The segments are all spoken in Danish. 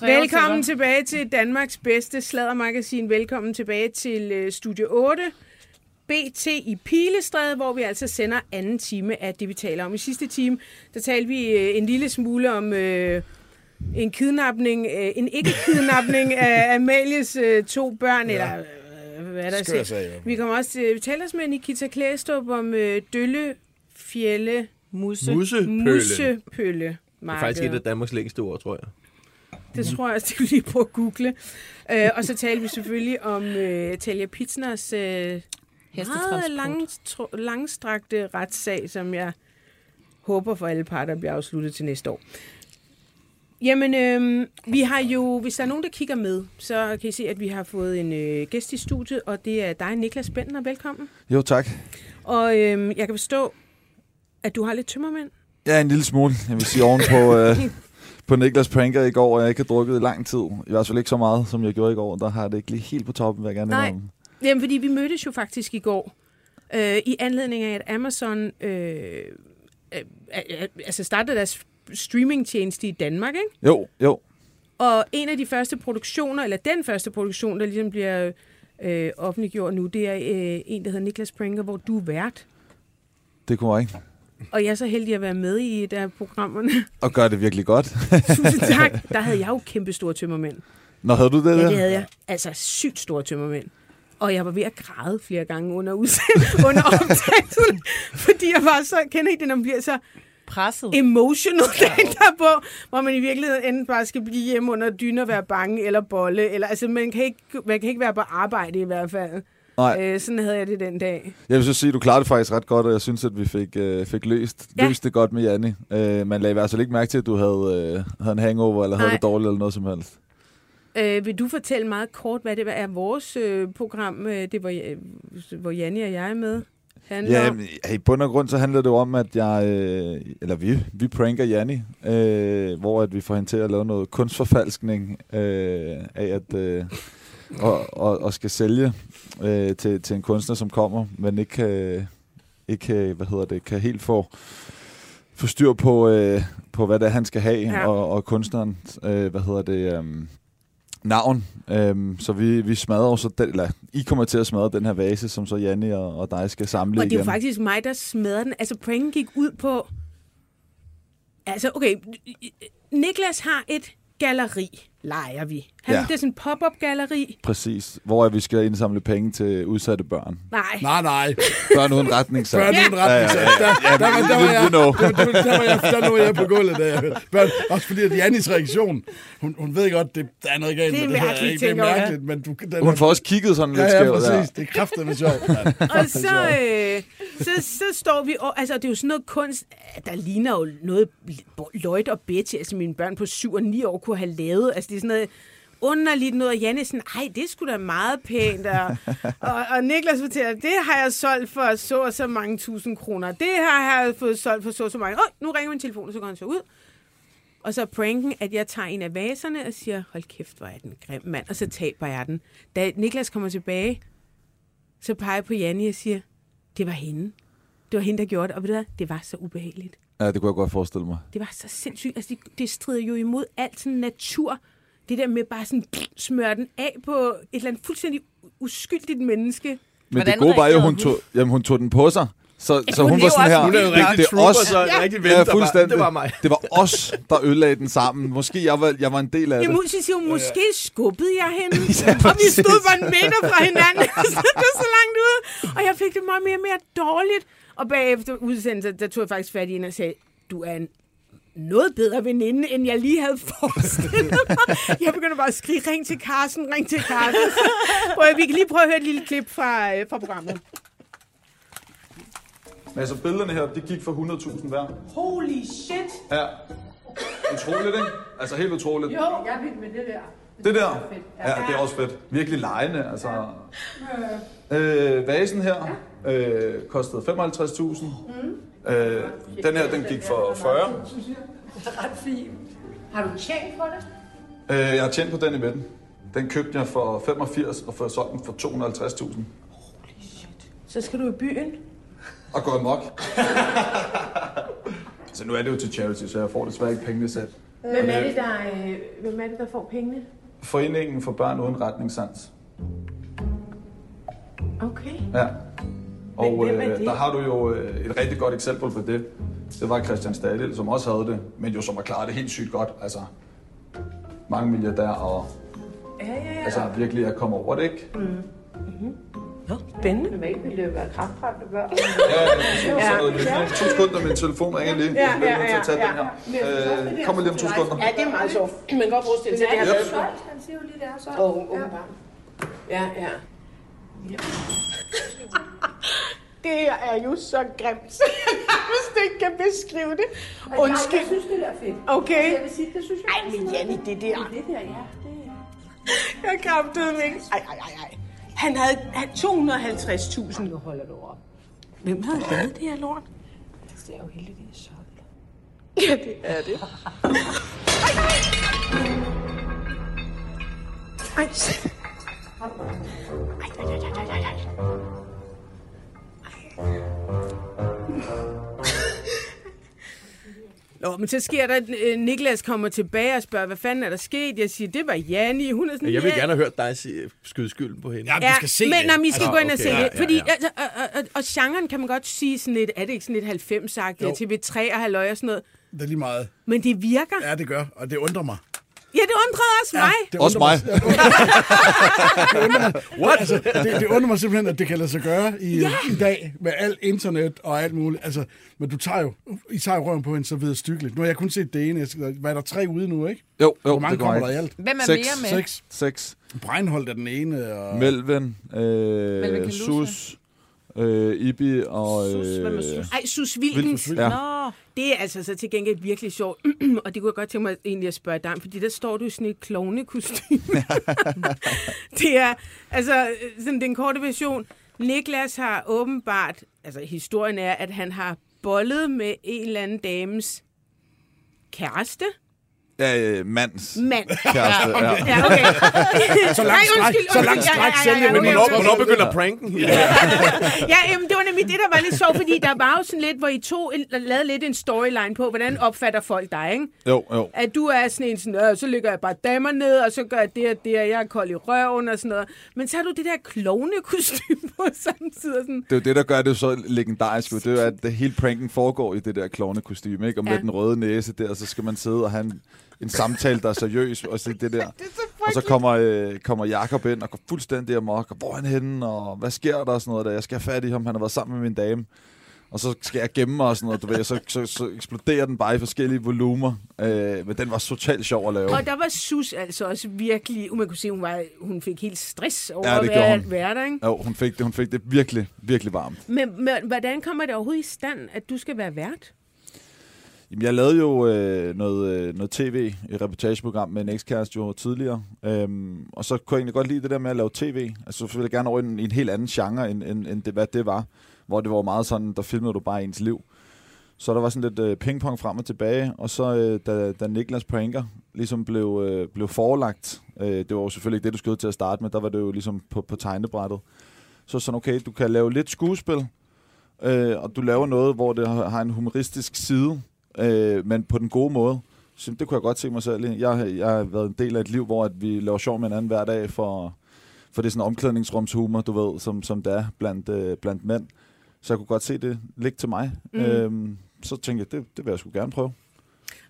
Velkommen tilbage til Danmarks bedste sladdermagasin. Velkommen tilbage til øh, Studio 8. BT i Pilestræde, hvor vi altså sender anden time af det, vi taler om. I sidste time, der talte vi øh, en lille smule om øh, en kidnapning, øh, en ikke-kidnapning af Amalies øh, to børn, ja. eller øh, hvad der Skør er. ja. Vi kommer også til, vi taler også med Nikita Klæstrup om øh, Dølle Fjelle Musse, Mussepølle. Mussepølle. Det er faktisk et af Danmarks længste ord, tror jeg. Det tror jeg også, det lige prøve at google. Øh, og så taler vi selvfølgelig om øh, Talia Pitsners øh, meget lang, tro, langstrakte retssag, som jeg håber for alle parter bliver afsluttet til næste år. Jamen, øh, vi har jo, hvis der er nogen, der kigger med, så kan I se, at vi har fået en øh, gæst i studiet, og det er dig, Niklas Bentner. Velkommen. Jo, tak. Og øh, jeg kan forstå, at du har lidt tømmermænd. Ja, en lille smule. Jeg vil sige oven på, øh, på Niklas Pranker i går, og jeg ikke har drukket i lang tid. I hvert fald ikke så meget, som jeg gjorde i går. Der har det ikke lige helt på toppen, vil jeg gerne Nej. indrømme. Jamen, fordi vi mødtes jo faktisk i går, øh, i anledning af, at Amazon øh, øh, øh, altså startede deres streamingtjeneste i Danmark, ikke? Jo, jo. Og en af de første produktioner, eller den første produktion, der ligesom bliver øh, offentliggjort nu, det er øh, en, der hedder Niklas Pranker, hvor du er vært. Det kunne jeg ikke. Og jeg er så heldig at være med i et af programmerne. Og gør det virkelig godt. Tusind tak. Der havde jeg jo kæmpe store tømmermænd. Nå, havde du det Ja, der? det havde jeg. Altså sygt store tømmermænd. Og jeg var ved at græde flere gange under, udsend- under optagelsen, fordi jeg var så, kender ikke det, når man bliver så Presset. emotional dagen derpå, hvor man i virkeligheden enten bare skal blive hjemme under dyne og være bange, eller bolle, eller altså man kan ikke, man kan ikke være på arbejde i hvert fald. Nej, Øh, sådan havde jeg det den dag. jeg vil så sige, at du klarede det faktisk ret godt, og jeg synes, at vi fik, øh, fik løst, Ja. løst det godt med Janni. Øh, man lagde i hvert fald ikke mærke til, at du havde, øh, havde en hangover, eller havde Nej. det dårligt, eller noget som helst. Øh, vil du fortælle meget kort, hvad det er vores øh, program, øh, det hvor, øh, hvor Janne og jeg er med? Ja, om? i bund og grund så handler det jo om, at jeg, øh, eller vi, vi pranker Janni, øh, hvor at vi får hende til at lave noget kunstforfalskning øh, af at øh, og, og, og skal sælge øh, til, til en kunstner, som kommer, men ikke kan, ikke kan, hvad hedder det, kan helt få, få styr på, øh, på, hvad det er, han skal have, Ja. og, og kunstneren, øh, hvad hedder det, øh, navn. Øhm, så vi, vi smadrer jo så den, eller I kommer til at smadre den her vase, som så Janni og, og dig skal samle Og det er jo igen. faktisk mig, der smadrede den. Altså, pranken gik ud på... Altså, okay, Niklas har et galleri, leger vi. Han, ja. Ja. Det er sådan en pop-up galleri. Præcis. Hvor er vi skal indsamle penge til udsatte børn. Nej. Nej, nej. Børn uden retning, så. Børn uden retning. Ja, ja, Der, der, der, var- der, var jeg, der, der, der, var jeg, der lå jeg på gulvet. Der. Børn, også fordi, at Jannis reaktion, hun, hun ved godt, det, der er noget galt Det er med det her. ikke? Det er jeg. mærkeligt, men du... Den, Hun får også kigget sådan Ja, lidt ja, skævt. præcis. Det er kraftedeme sjovt. Ja. Og så, øh, så, så står vi... Og, altså, det er jo sådan noget kunst, der ligner jo noget Lloyd og Betty, altså mine børn på 7 og 9 år kunne have lavet. Altså, det er sådan noget underligt noget, og Janne sådan, ej, det skulle da meget pænt. Og, og, og Niklas fortæller, det har jeg solgt for så og så mange tusind kroner. Det har jeg fået solgt for så og så mange. Åh, nu ringer min telefon, og så går han så ud. Og så pranken, at jeg tager en af vaserne og siger, hold kæft, hvor er den grim mand. Og så taber jeg den. Da Niklas kommer tilbage, så peger jeg på Janne og siger, det var hende. Det var hende, der gjorde det. Og ved du hvad? Det var så ubehageligt. Ja, det kunne jeg godt forestille mig. Det var så sindssygt. Altså, det, det strider jo imod alt sådan natur. Det der med bare sådan smøre den af på et eller andet fuldstændig uskyldigt menneske. Men Hvordan det gode var jo, hun hun? tog, jamen, hun tog den på sig. Så, så hun hun var sådan her. også- Hun er jo det, det, trooper, os, så Ja. rigtig ja, fuldstændig. Det var mig. Det var os, der ødelagde den sammen. Måske jeg var, jeg var en del af det. Jamen, så siger hun, måske skubbede jeg hende. og vi stod bare en meter fra hinanden. så det var så langt ude. Og jeg fik det meget mere og mere dårligt. Og bagefter udsendelsen, der tog jeg faktisk fat i hende og sagde, du er en noget bedre veninde, end jeg lige havde forestillet mig. Jeg begynder bare at skrige, ring til Carsten, ring til Carsten. Prøv, vi kan lige prøve at høre et lille klip fra, øh, fra programmet. Altså, billederne her, de gik for 100.000 hver. Holy shit! Ja. Utroligt, ikke? Altså, helt utroligt. Jo, jeg vil med det der. Det der? Ja, det er også fedt. Virkelig lejende, altså. Øh, vasen her øh, kostede 55.000. Mm. Øh, den her, den gik for 40. Ret fint. Har du tjent på det? Øh, jeg har tjent på den i midten. Den købte jeg for 85 og for solgt den for 250.000. Så skal du i byen. Og gå amok. så nu er det jo til charity, så jeg får desværre ikke pengene selv. Hvem er det, der, øh, hvem er det, der får pengene? Foreningen for børn uden retningssans. Okay. Ja. Og øh, det? der har du jo øh, et rigtig godt eksempel på det. Det var Christian Stadil, som også havde det, men jo som har klaret det helt sygt godt. Altså, mange milliardær og Ja, ja, ja. altså, virkelig er kommet over det, ikke? Spændende. Normalt ville det jo være kraftramte børn. Ja, ja, ja. Så noget lignende. To sekunder, min telefon ringer lige. Ja, Jeg bliver ja, nødt til at tage ja, den her. Øh, kommer lige om to sekunder. Ja, det er meget sjovt. Man kan godt sig, det Det har er været... solgt, han siger jo lige, det er solgt. Åh, åbenbart. Ja, ja. Det er jo så grimt, så jeg nærmest ikke kan beskrive det. Jeg Undskyld. synes, det er fedt. Okay. Jeg vil sige, det synes jeg. Ej, men Janni, det der. Det der, ja. Det er... Jeg kramtede mig ikke. Ej, ej, ej, ej. Han havde han- 250.000. Nu holder du op. Hvem havde lavet det her lort? Det er jo heldigvis solgt. Ja, det er det. Ej. Ej. Ej, Nå, men så sker der, at øh, Niklas kommer tilbage og spørger, hvad fanden er der sket? Jeg siger, det var Janni. Hun er sådan, Jeg vil ja. gerne have hørt dig sige- skyde skylden på hende. Ja, du skal se men, det. Men I skal Altså, gå ind og okay, se ja, det. ja, Fordi, ja. Altså, og, og, og, og genren kan man godt sige sådan lidt, er det ikke sådan lidt 90-agtigt, Jo. TV3 og halløj og sådan noget. Det er lige meget. Men det virker. Ja, det gør, og det undrer mig. Ja, det undrede også mig. det Også undrer mig. det undrer mig. What? Altså, det, det undrer mig simpelthen, at det kan lade sig gøre i, ja. i dag med alt internet og alt muligt. Altså, men du tager jo, I tager jo røven på hende så ved stykkeligt. Nu har jeg kun set det ene. Hvad er der tre ude nu, ikke? Jo, jo, Hvor mange det kommer der i alt? Hvem er Seks. mere med? Seks. Seks. Breinholt er den ene, og... Melvin, øh, Kalusa. Sus, øh, Ibi og... Sus, hvem er Sus? Ej, Sus Wilkens. Ja. Nå, Det er altså så til gengæld virkelig sjovt, og det kunne jeg godt tænke mig egentlig at spørge dig om, fordi der står du i sådan et klovnekostyme. det er, altså, øh, sådan den korte version. Niklas har åbenbart, altså historien er, at han har bollet med en eller anden dames kæreste. Ja, øh, mands Mand. kæreste. Ja. Ja, okay. Så langt stræk, så langt stræk sælger vi Men den hvornår, begynder pranken? Ja. Ja, jamen, det var nemlig det, der var lidt sjovt, fordi der var jo sådan lidt, hvor I to lavede lidt en storyline på, hvordan opfatter folk dig, ikke? Jo, jo. At du er sådan en sådan, øh, så ligger jeg bare damer ned, og så gør jeg det og det, og jeg er kold i røven og sådan noget. Men så har du det der klovnekostyme på samtidig. Sådan. Det er jo det, der gør det så legendarisk. jo. Det er jo, at hele pranken foregår i det der klovnekostyme, ikke? Og med Ja. den røde næse der, så skal man sidde og have en, en samtale, der er seriøs, og så det der. Og så kommer, øh, kommer Jakob ind og går fuldstændig amok, og hvor er han henne, og hvad sker der og sådan noget der. Jeg skal have fat i ham, han har været sammen med min dame. Og så skal jeg gemme mig og sådan noget, du ved, så, så, så eksploderer den bare i forskellige volumer. Øh, men den var totalt sjov at lave. Og der var Sus altså også virkelig, man kunne se, hun, var, hun fik helt stress over Ja, det at gjorde være, hun. være der, ikke? Jo, hun fik det, hun fik det virkelig, virkelig varmt. Men, men hvordan kommer det overhovedet i stand, at du skal være vært? Jamen, jeg lavede jo øh, noget, øh, noget tv, et reportageprogram med en ekskæreste jo tidligere. Øhm, og så kunne jeg egentlig godt lide det der med at lave tv. Altså, så ville jeg gerne over i en, i en helt anden genre, end, end, end det, hvad det var. Hvor det var meget sådan, der filmede du bare ens liv. Så der var sådan lidt øh, pingpong frem og tilbage. Og så øh, da, da Niklas Pranker ligesom blev, øh, blev forelagt, øh, det var jo selvfølgelig ikke det, du skulle til at starte med, der var det jo ligesom på, på tegnebrættet. Så sådan, okay, du kan lave lidt skuespil, øh, og du laver noget, hvor det har, har en humoristisk side, øh, men på den gode måde. Så det kunne jeg godt se mig selv i. Jeg, jeg har været en del af et liv, hvor at vi laver sjov med hinanden hver dag, for, for det er sådan omklædningsrumshumor, du ved, som, som det er blandt, øh, blandt mænd. Så jeg kunne godt se det ligge til mig. Mm. Øhm, så tænkte jeg, det, det vil jeg sgu gerne prøve.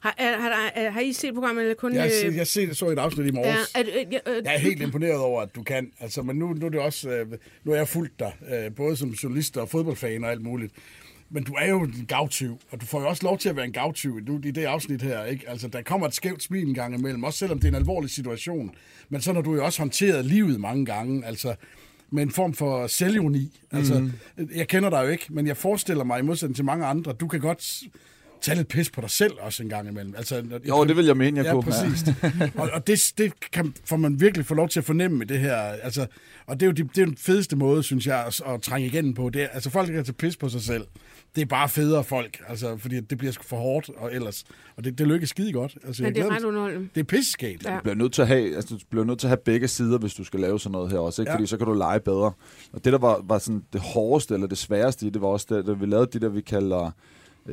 Har, er, har, der- har I set programmet, eller kun... Jeg, har øh, set- jeg set, så et afsnit i ja, morges. er, øh, ja, øh, Jeg er helt imponeret over, at du kan. Altså, men nu, nu er det også, øh, nu har jeg fulgt dig, øh, både som journalist og fodboldfan og alt muligt. Men du er jo en gavtyv, og du får jo også lov til at være en gavtyv nu, i det afsnit her. Ikke? Altså, der kommer et skævt smil en gang imellem, også selvom det er en alvorlig situation. Men så har du jo også håndteret livet mange gange, altså med en form for selvironi. Altså, Mhm. Jeg kender dig jo ikke, men jeg forestiller mig, i modsætning til mange andre, du kan godt tage lidt pis på dig selv også en gang imellem. Altså, når- Jo, det vil jeg mene, jeg ja, kunne. præcis. og og det, det kan, får man virkelig få lov til at fornemme med det her. Altså, og det er jo de, det er den fedeste måde, synes jeg, at, at trænge igennem på. Det er, altså, folk kan tage pis på sig selv. Det er bare federe folk, altså, fordi det bliver sgu for hårdt og ellers. Og det, det lykkes skide godt. Altså, Men det er ret underholdende. det er pisseskægt. Ja. Du bliver nødt til at have, altså, du bliver nødt til at have begge sider, hvis du skal lave sådan noget her også, ikke? Ja. Fordi så kan du lege bedre. Og det, der var, var sådan det hårdeste, eller det sværeste i det, var også det, at vi lavede de der, vi kalder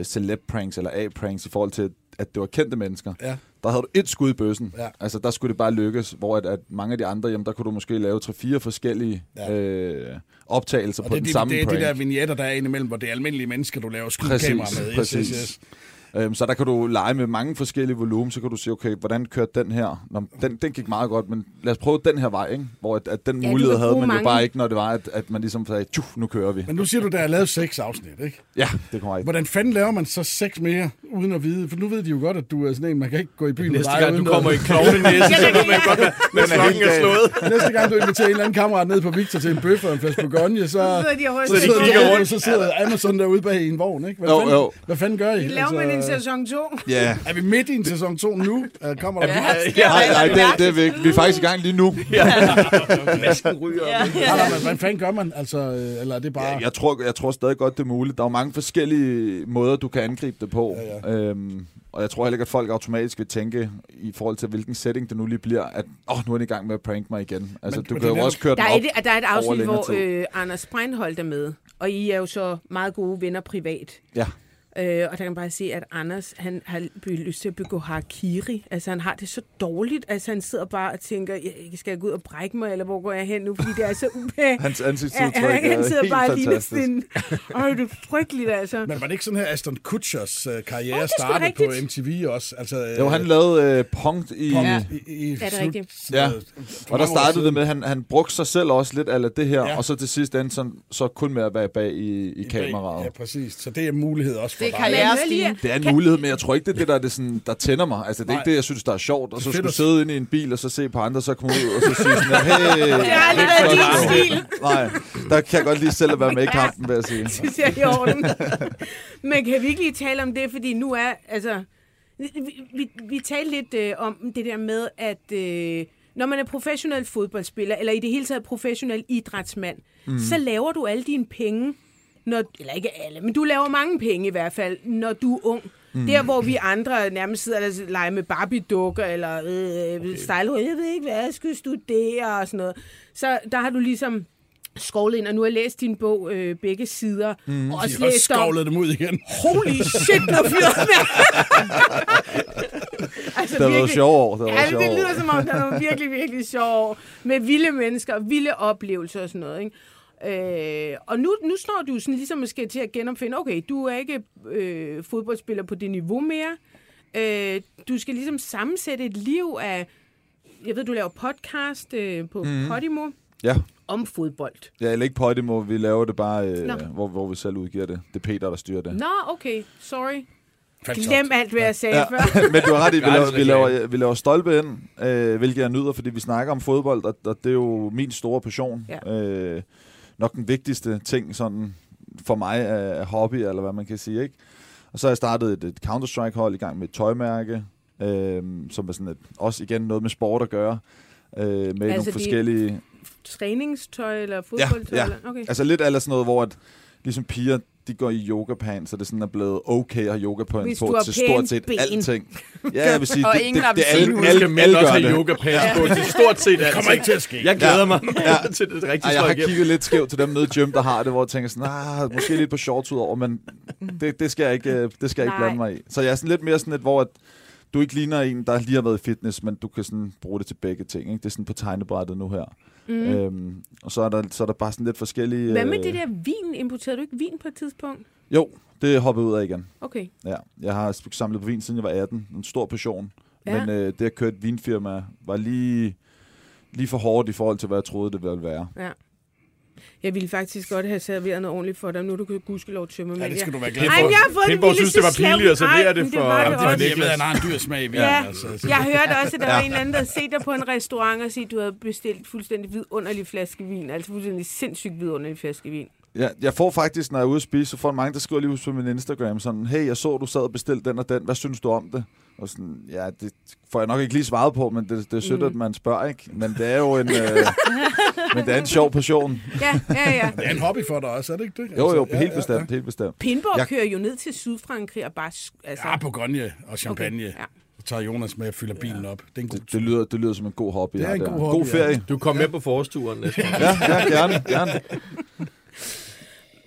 celeb-pranks, eller A-pranks, i forhold til, at det var kendte mennesker. Ja. Der havde du et skud i bøssen. Ja. Altså, der skulle det bare lykkes, hvor at, at mange af de andre, jamen, der kunne du måske lave tre-fire forskellige Ja. øh, optagelser Og på det, er den de, samme det er prank. de der vignetter, der er indimellem, hvor det er almindelige mennesker, du laver Præcis, skudkamera med. Yes, præcis. Yes, yes. Øhm, så der kan du lege med mange forskellige volumen, så kan du sige, okay, hvordan kørte den her? Nå, den, den gik meget godt, men lad os prøve den her vej, ikke? Hvor at, at den Ja, mulighed havde man jo mange. bare ikke, når det var, at, at man ligesom sagde, tjuf, nu kører vi. Men nu siger du, der er lavet seks afsnit, ikke? Ja, det kommer ikke. Hvordan fanden laver man så seks mere, uden at vide? For nu ved de jo godt, at du er sådan en, man kan ikke gå i byen Næste med dig. gang du kommer i at- klovne næsen, så ved man godt, hvad klokken er slået. Næste gang du inviterer en eller anden kammerat ned på Victor til en bøf og en flaske Bourgogne, så, Så de så, på kigger de, rundt. så sidder Amazon derude bag i en vogn, ikke? Hvad, Jo, fanden, jo. hvad fanden gør I? Altså, Det laver man en sæson 2. Ja. Er vi midt i en sæson 2 nu? Uh, kommer der? Ja, Nej, nej, det, det er vi ikke. Vi er faktisk i gang lige nu. Masken ryger. Ja, men hvad fanden gør man? Altså, øh, eller er det bare... Ja, jeg, tror, jeg tror stadig godt, det er muligt. Der er jo mange forskellige måder, du kan angribe det på. Ja, Ja, ja. Øhm, og jeg tror heller ikke, at folk automatisk vil tænke, i forhold til hvilken setting det nu lige bliver, at åh, oh, nu er de i gang med at prank mig igen. Altså, Men- du men kan jo også køre Der den er, op. et, der er et afsnit, hvor øh, Anders Breinholt er med, og I er jo så meget gode venner privat. Ja. Øh, og der kan man bare se, at Anders han har lyst til at begå harakiri. Altså han har det så dårligt, altså han sidder bare og tænker, jeg skal jeg gå ud og brække mig, eller hvor går jeg hen nu, fordi det er så ubehageligt. Hans Ja, ansigtsudtryk han, han er sidder helt bare fantastisk. sådan, øj, det er frygteligt, altså. Men var det ikke sådan her, Aston Kutchers uh, karriere Ja, er sgu startede på. MTV også? Altså, øh, Jo, han lavede øh, punkt i... Ja. i, i, i det slut- rigtigt? Ja. Og der startede det med, at han, han brugte sig selv også lidt af det her, Ja. ja. og så til sidst endte sådan, så kun med at være bag i, i bag- kameraet. Ja, præcis. Så det er mulighed også for Det er karrierestigen. Det er en mulighed, men jeg tror ikke, det er det, der, er det sådan, der tænder mig. Altså, det er Nej. ikke det, jeg synes, der er sjovt. Og så skulle at- sidde inde i en bil, og så se på andre, så komme ud og så sige sådan, hey, Det har aldrig været din stil. Nej, der kan jeg godt lige selv at være med i kampen, vil jeg sige. synes jeg er i orden. Men kan vi ikke lige tale om det, fordi nu er, altså, vi, vi, vi talte lidt øh, om det der med, at øh, når man er professionel fodboldspiller, eller i det hele taget professionel idrætsmand, mm. så laver du alle dine penge, når, eller ikke alle, men du laver mange penge i hvert fald, når du er ung. Mm. Der, hvor vi andre nærmest sidder og leger med Barbie-dukker, eller øh, okay. style, jeg ved ikke, hvad jeg skal studere, og sådan noget. Så der har du ligesom skovlet ind, og nu har jeg læst din bog, øh, begge sider, mm. og også læst om, skovlet dem ud igen. holy shit, nu fyret altså, Det har været sjove år. Det Ja, det, lyder som om, der er nogle virkelig, virkelig sjove år, med vilde mennesker, vilde oplevelser og sådan noget, ikke? Øh, og nu, nu står du sådan ligesom måske til at genopfinde, okay, du er ikke øh, fodboldspiller på det niveau mere. Øh, du skal ligesom sammensætte et liv af, jeg ved, du laver podcast øh, på mm. Podimo Ja, om fodbold. ja eller ikke Podimo, vi laver det bare, Nå. øh, hvor, hvor vi selv udgiver det. Det er Peter, der styrer det. Nå, okay, sorry. Glem alt, hvad jeg sagde ja. Før. Men du har ret i, vi laver, vi laver, vi laver stolpe ind, øh, hvilket jeg nyder, fordi vi snakker om fodbold, og, og det er jo min store passion. Ja. Øh, nok den vigtigste ting sådan, for mig er, er hobby, eller hvad man kan sige. Ikke? Og så har jeg startet et, et Counter-Strike-hold i gang med et tøjmærke, øh, som er sådan et, også igen noget med sport at gøre. Øh, med altså nogle forskellige... Træningstøj eller fodboldtøj? ja. Eller? Okay. Altså lidt eller sådan noget, hvor at, ligesom piger, de går i yoga pants, så det sådan er blevet okay at have yoga pants på til stort set ben. alting. Ja, jeg vil sige, det, det, det, det er alle, alle, alle gør det. yoga pants på til stort set alt. Det kommer ikke til at ske. Jeg glæder mig Ja. til det rigtige Ej, jeg har kigget lidt skævt til dem nede i gym, der har det, hvor jeg tænker sådan, ah, måske lidt på shorts ud over, men det, det skal jeg ikke, øh, det skal jeg ikke blande mig i. Så jeg er sådan lidt mere sådan et, hvor at du ikke ligner en, der lige har været i fitness, men du kan sådan bruge det til begge ting. Ikke? Det er sådan på tegnebrættet nu her. Mm. Øhm, og så er, der, så er der bare sådan lidt forskellige... Hvad med øh, det der vin? Importerede du ikke vin på et tidspunkt? Jo, det hoppet ud af igen. Okay. Ja, jeg har samlet på vin, siden jeg var 18. En stor passion. Ja. Men øh, det at køre et vinfirma var lige, lige for hårdt i forhold til, hvad jeg troede, det ville være. Ja. Jeg ville faktisk godt have serveret noget ordentligt for dig. Nu er du gudskelov tømme. Ja, det skal du være glad Ej, for. men jeg har fået Pimborg det synes, det var pinligt at slav- servere Ej, det for- var det Jamen, Det er også. jeg ved, han har en dyr smag i vinen. Ja, altså. jeg hørte også, at der var en eller anden, der set dig på en restaurant og sige, at du havde bestilt fuldstændig vidunderlig flaske vin. Altså fuldstændig sindssygt vidunderlig flaske vin. Ja, jeg får faktisk, når jeg er ude at spise, så får mange, der skriver lige ud på min Instagram, sådan, hey, jeg så, du sad og bestilte den og den, hvad synes du om det? Og sådan, ja, det får jeg nok ikke lige svaret på, men det, det er sødt, mm. at man spørger, ikke? Men det er jo en, øh, men det er en sjov passion. Ja, ja, ja. Det er en hobby for dig også, er det ikke det? Jo, jo, Altså, helt bestemt, helt bestemt. Pinborg Jeg- kører jo ned til Sydfrankrig og bare... Altså, Ja, Bourgogne og champagne. Okay, ja. ja. Tager Jonas med og fylder bilen op. Det er en god Det, det, lyder, det lyder som en god hobby. Det er ja, en der. god hobby, God ferie. Du kom med på forårsturen næste. Ja, ja, gerne, gerne.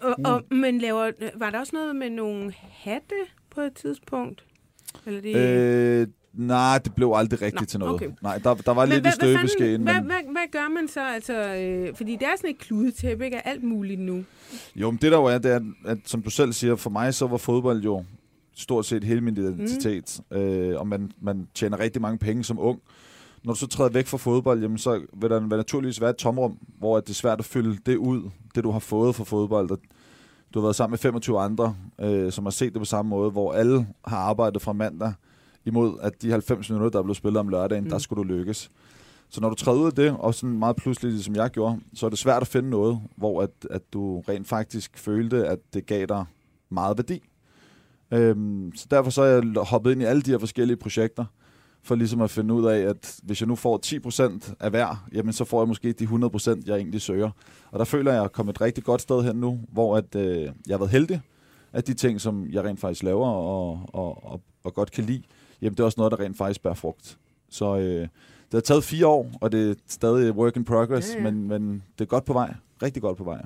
og, og, men laver, var der også noget med nogle hatte på et tidspunkt? Eller det... Øh, nej, det blev aldrig rigtigt Nå, til noget. okay. Nej, der, der var lidt i hvad, støbeskeen. hvad, Men, hvad, hvad gør man så? Altså, øh, fordi det er sådan et kludetæppe, ikke? Af alt muligt nu. jo, men det der jo er, det er, at som du selv siger, for mig så var fodbold jo stort set hele min identitet. Mm. Øh, og man, man tjener rigtig mange penge som ung. Når du så træder væk fra fodbold, jamen, så vil der vil naturligvis være et tomrum, hvor det er svært at fylde det ud, det du har fået fra fodbold. Og du har været sammen med 25 andre, øh, som har set det på samme måde, hvor alle har arbejdet fra mandag imod, at de 90 minutter, der blev spillet om lørdagen, mm. der skulle du lykkes. Så når du træder ud af det, og sådan meget pludselig, som jeg gjorde, så er det svært at finde noget, hvor at, at du rent faktisk følte, at det gav dig meget værdi. Øhm, så derfor så er jeg hoppet ind i alle de her forskellige projekter, for ligesom at finde ud af, at hvis jeg nu får 10% af hver, jamen så får jeg måske de 100%, jeg egentlig søger. Og der føler jeg, at jeg er kommet et rigtig godt sted hen nu, hvor at, øh, jeg har været heldig, at de ting, som jeg rent faktisk laver og, og, og, og godt kan lide, jamen det er også noget, der rent faktisk bærer frugt. Så øh, det har taget fire år, og det er stadig work in progress, Ja, ja. Men, men det er godt på vej. Rigtig godt på vej.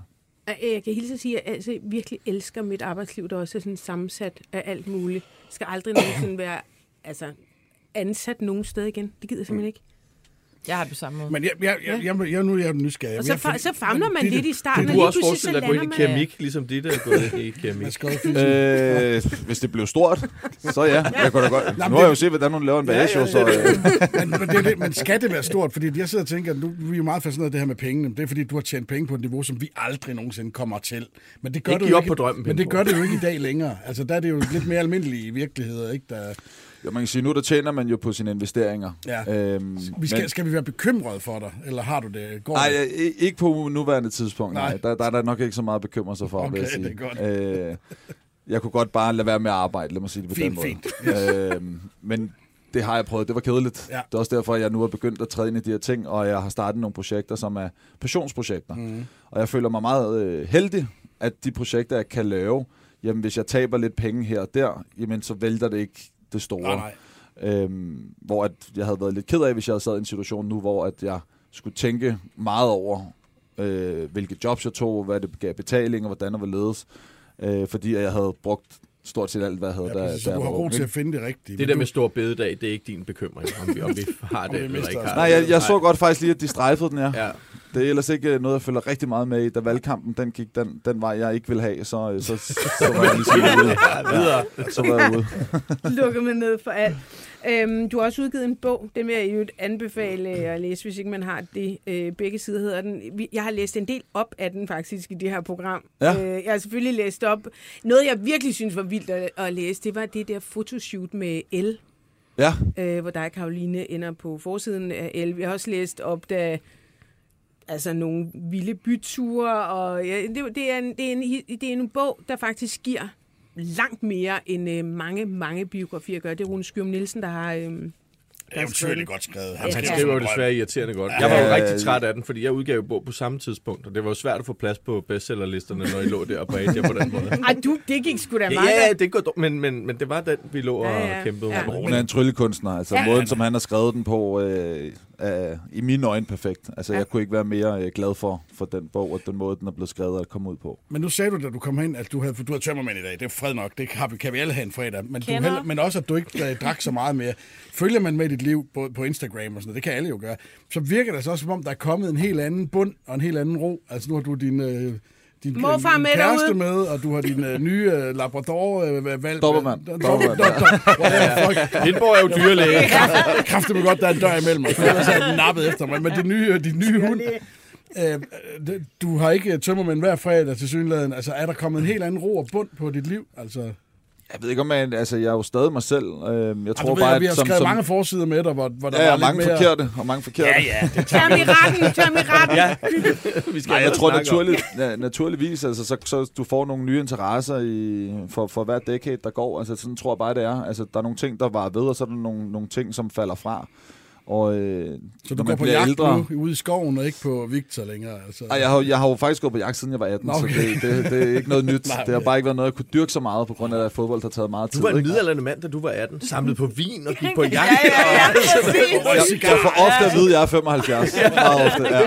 Øh, Jeg kan hilse at sige, at jeg altså virkelig elsker mit arbejdsliv, der også er sådan sammensat af alt muligt. Jeg skal aldrig nogensinde være altså, ansat nogen sted igen. Det gider jeg simpelthen ikke. Jeg har det på samme måde. Men jeg, jeg, jeg, jeg, jeg, nu er jeg nysgerrig. Og så, Jeg- fa- så famler man det- lidt i starten, Du kunne lige også så forestille dig at gå ind i keramik, ligesom dit er gået ind i Jeg keramik. Øh, hvis det blev stort, så ja. Jeg kunne da godt. Nu har jeg jo det- set, hvordan hun laver en Ja, bagage, ja, så... ja. Øh, men, men, det, det, men skal det være stort? Fordi jeg sidder og tænker, nu vi er jo meget fascineret af det her med pengene. Det er fordi, du har tjent penge på et niveau, som vi aldrig nogensinde kommer til. Men det gør Ikke du jo ikke, på drømmen, Men det gør det jo ikke i dag længere. Altså, der er det jo lidt mere almindeligt i virkeligheder, ikke? Der, jo, man kan sige, nu der tjener man jo på sine investeringer. Ja. Øhm, vi skal, men- skal vi være bekymrede for dig? Eller har du det? Går Nej, det? ikke på nuværende tidspunkt. Nej. Nej. Der, der er der nok ikke så meget at bekymre sig for, Okay, vil jeg sige. det er godt. Øh, jeg kunne godt bare lade være med at arbejde, lad mig sige det på Fint, den måde. fint. øhm, men det har jeg prøvet. Det var kedeligt. Ja. Det er også derfor, at jeg nu er begyndt at træde ind i de her ting, og jeg har startet nogle projekter, som er passionsprojekter. Mm. Og jeg føler mig meget øh, heldig, at de projekter, jeg kan lave, jamen hvis jeg taber lidt penge her og der, jamen så vælter det ikke det store. Nej, nej. Øhm, hvor at jeg havde været lidt ked af, hvis jeg havde sad i en situation nu, hvor at jeg skulle tænke meget over, øh, hvilke jobs jeg tog, hvad det gav betaling, og hvordan og hvorledes. Øh, fordi jeg havde brugt stort set alt, hvad jeg havde, Ja, da så du jeg har ro til at finde det rigtige. Det der du- med stor bededag, det er ikke din bekymring, om vi, om vi har det eller ikke har Nej, jeg, jeg så godt faktisk lige, at de strejfede den, ja. Ja. Det er ellers ikke øh, noget, jeg følger rigtig meget med i. Da valgkampen den gik den, den vej, jeg ikke ville have, så, øh, så, så var jeg ligesom ude. Videre. Så var jeg ude. lukker man ned for alt. Øhm, du har også udgivet en bog, den vil jeg jo anbefale at læse, hvis ikke man har det. Øh, begge sider hedder den. Vi- Jeg har læst en del op af den faktisk i det her program. Ja. Øh, jeg har selvfølgelig læst op. Noget, jeg virkelig synes var vildt at, at læse, det var det der fotoshoot med El, Ja, øh, hvor dig, Karoline, ender på forsiden af El. Jeg har også læst op, da altså nogle vilde byture, og ja, det, det, er en, det, er en, det er en bog, der faktisk giver langt mere, end øh, mange, mange biografier gør. Det er Rune Skyrum Nielsen, der har... Øh, Det er utroligt godt skrevet. Ja, Han ja. skriver jo desværre irriterende godt. Jeg var jo Ja. rigtig træt af den, fordi jeg udgav bog på samme tidspunkt, og det var jo svært at få plads på bestsellerlisterne, når I lå der og bredte jer på den måde. Ej, du, det gik sgu da Ja, meget ja, godt. det går men, men, men det var den, vi lå og Ja, ja. kæmpede Ja. Rune er en tryllekunstner. Altså, Ja. ja, måden, som han har skrevet den på, øh, er i mine øjne perfekt. Altså, Ja. jeg kunne ikke være mere øh, glad for, for den bog, og den måde, den er blevet skrevet og kommet ud på. Men nu sagde du, da du kom ind, at du havde, for du havde tømmermænd i dag. Det er fred nok. Det kan vi, kan vi alle have en fredag. Men, du heller, men også, at du ikke uh, drak så meget mere. Følger man med dit liv både på Instagram og sådan noget, det kan alle jo gøre, så virker det så også, som om der er kommet en helt anden bund og en helt anden ro. Altså nu har du din... Uh, din, Morfar din med kæreste derude. med, og du har din uh, nye uh, Labrador uh, valg. Dobermann. Hindborg er jo dyrlæge. Kræfter mig godt, der er en dør imellem os, for ellers er den nappet efter mig. Men din nye, din nye hund, øh, du har ikke tømmermænd hver fredag til synligheden. Altså, er der kommet en helt anden ro og bund på dit liv? Altså, Jeg ved ikke, om jeg, altså, jeg er jo stadig mig selv. Øh, jeg Og tror ved, bare, at vi har som, skrevet som, mange forsider med dig, hvor, hvor der ja, var ja, lidt mange mere... forkerte, og mange forkerte. Ja, ja, det ham i retten, ham i retten. Ja, vi skal Nej, jeg tror naturligt, ja, naturligvis, altså, så, så du får nogle nye interesser i, for, for hver decade, der går. Altså, sådan tror jeg bare, det er. Altså, der er nogle ting, der var ved, og så er der nogle, nogle ting, som falder fra. Og, øh, Så når du man går på bliver jagt ældre, nu ude i skoven og ikke på Victor længere? Altså. Ej, jeg har, jeg har jo faktisk gået på jagt, siden jeg var 18, Nå, okay. så det, det, det er ikke noget nyt. Nej, det har bare ikke været noget, jeg kunne dyrke så meget, på grund af, at fodbold har taget meget tid. Du var en ikke? midaldrende mand, da du var 18. Samlede på vin og gik på jagt. Ja, ja, ja, præcis. Jeg, jeg får ofte at vide, at jeg er 75. Meget ofte, ja.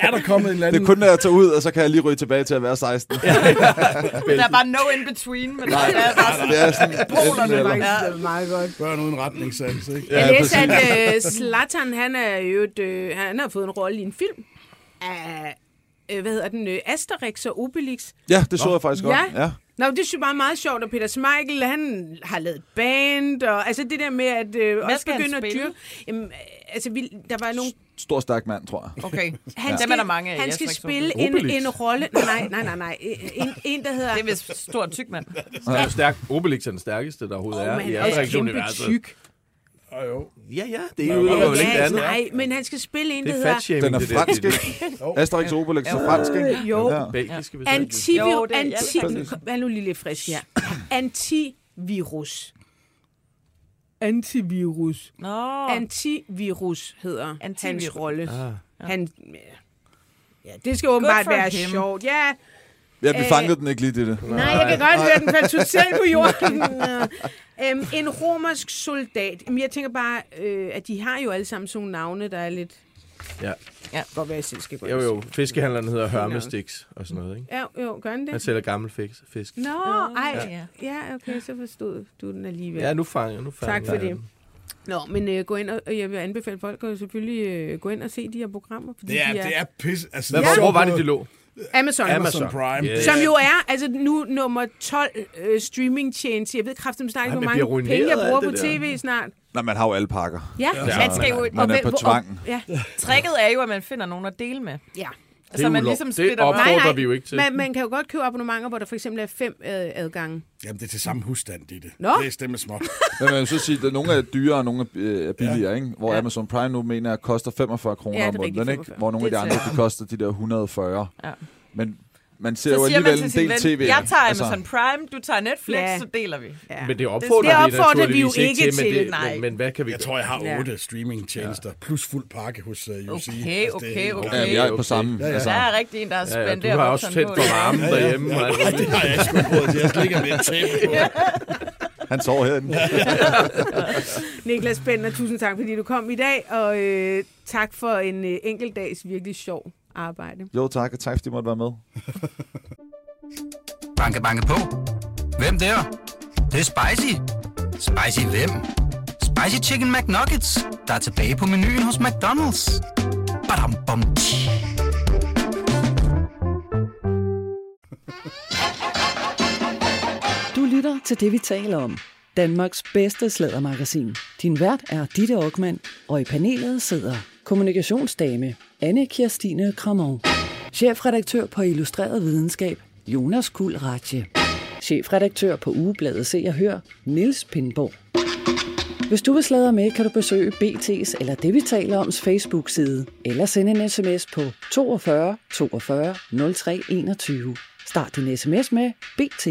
Er der kommet en eller Det anden... er kun, når jeg tager ud, og så kan jeg lige ryge tilbage til at være 16. Der er bare no in between, men der er bare sådan, Det er sådan polerne. Det er meget godt. Børn uden retningssans, ikke? Jeg Ja, læste, at Zlatan, han, er jo et, øh, han har fået en rolle i en film af, øh, hvad hedder den, øh, Asterix og Obelix. Ja, det så jeg faktisk godt. Ja. Ja. Nå, det synes jeg bare meget sjovt, og Peter Smeichel, han har lavet band, og altså det der med at øh, også skal han begynde at spille? dyrke. Jamen, øh, altså, vi, der var nogle... Stor, stærk mand, tror jeg. Okay, Han dem skal, er der mange af. Han skal spille en, Obelix? en rolle... Nej, nej, nej, nej. En, en der hedder... Det er vist stor tyk mand. Er jo stærk. Obelix er den stærkeste, der overhovedet Åh, er i han er også Asterix kæmpe universet. tyk. Oh, jo. Ja, ja, det er jo lidt Ja, andet. nej, men han skal spille en, Det der er hedder... Den er fransk, Det ikke? Asterix Obelix er fransk, ikke? Jo. Ja. Belgiske, hvis Antivir- Jo, det- ja, er anti, Vær nu lige lidt frisk her. Antivirus. Antivirus. Nå, Antivirus hedder Antivirus. hans rolle. Ah. Han, ja, det skal åbenbart være him. sjovt. Ja, Ja, vi Øh, fangede den ikke lige, det. nej, jeg kan godt høre, den faldt totalt på jorden. Nå. øhm, en romersk soldat. Jamen, jeg tænker bare, øh, at de har jo alle sammen sådan nogle navne, der er lidt... Ja. Ja. Godt være, jeg selv skal gå Jo, jo. Fiskehandleren hedder Hermestix og sådan noget, ikke? Ja, jo, gør han Han det? sælger gammel fisk. fisk. Nå, ej. ja. Ja, okay, så forstod du den alligevel. Ja, nu fanger nu fanger Tak for det. den. Nå, men øh, gå ind og, jeg vil anbefale folk at selvfølgelig øh, gå ind og se de her programmer. Fordi Det er, de er, det er pis. Altså, er hvor, hvor var det, de lå? Amazon. Amazon Prime. Yes. Som jo er, altså nu nummer 12 øh, streaming chains. Jeg ved kraftigt snart ikke, hvor man mange penge jeg bruger på tv snart. Nej, man har jo alle pakker. Ja, Ja. Man skal jo, Man Og er på og- tvang. ja, tricket er jo, at man finder nogen at dele med. ja. Det Så er man ligesom det splitter opfordrer Nej, nej. vi jo ikke til. Man, man kan jo godt købe abonnementer, hvor der for eksempel er fem øh, adgange. Jamen, det er til samme husstand, i det. Nå. Det er stemme småt. Men man så sige, at nogle er dyre, og nogle er øh, er billigere, ikke? Hvor Ja. Amazon Prime nu mener jeg koster 45 kroner Ja, det er om måneden, ikke? 45. Hvor nogle af Det de er andre, de koster de der 140. Ja. Men man ser Så jo siger man alligevel til en del ven, tv. jeg tager Altså, Amazon Prime, du tager Netflix, Ja. så deler vi. Ja. Men det opfordrer, Det opfordrer vi, vi jo ikke til. Men, til. det, Nej. men, men hvad kan vi Jeg tror, jeg har Ja. otte streamingtjenester, plus fuld pakke hos uh, UC. Okay, Altså, det er okay, helt okay. Ja, vi er på Okay. samme. Ja, ja. Altså, Der er rigtig en, der har Ja, ja, spændt du har også tændt for varmen derhjemme. Nej, muligt. det har jeg sgu ikke råd til. Jeg skal ikke med et tæppe på. han sover herinde. Niklas Bender, tusind tak, fordi du kom i dag, og øh, tak for en øh, enkelt dags virkelig sjov arbejde. Jo, tak, og tak fordi I måtte være med. Banke, banke på. Hvem der? Det, det er spicy. Spicy hvem? Spicy Chicken McNuggets, der er tilbage på menuen hos McDonald's. Badum, bom, tji. Du lytter til det, vi taler om. Danmarks bedste slædermagasin. Din vært er Ditte Aukmann, og i panelet sidder kommunikationsdame Anne Kirstine Kramon, chefredaktør på Illustreret Videnskab Jonas Kuld Ratje, chefredaktør på Ugebladet Se og Hør Nils Pindborg. Hvis du vil sladre med, kan du besøge BT's eller det, vi taler oms Facebook-side, eller sende en sms på 42 42 03 21. Start din sms med BT.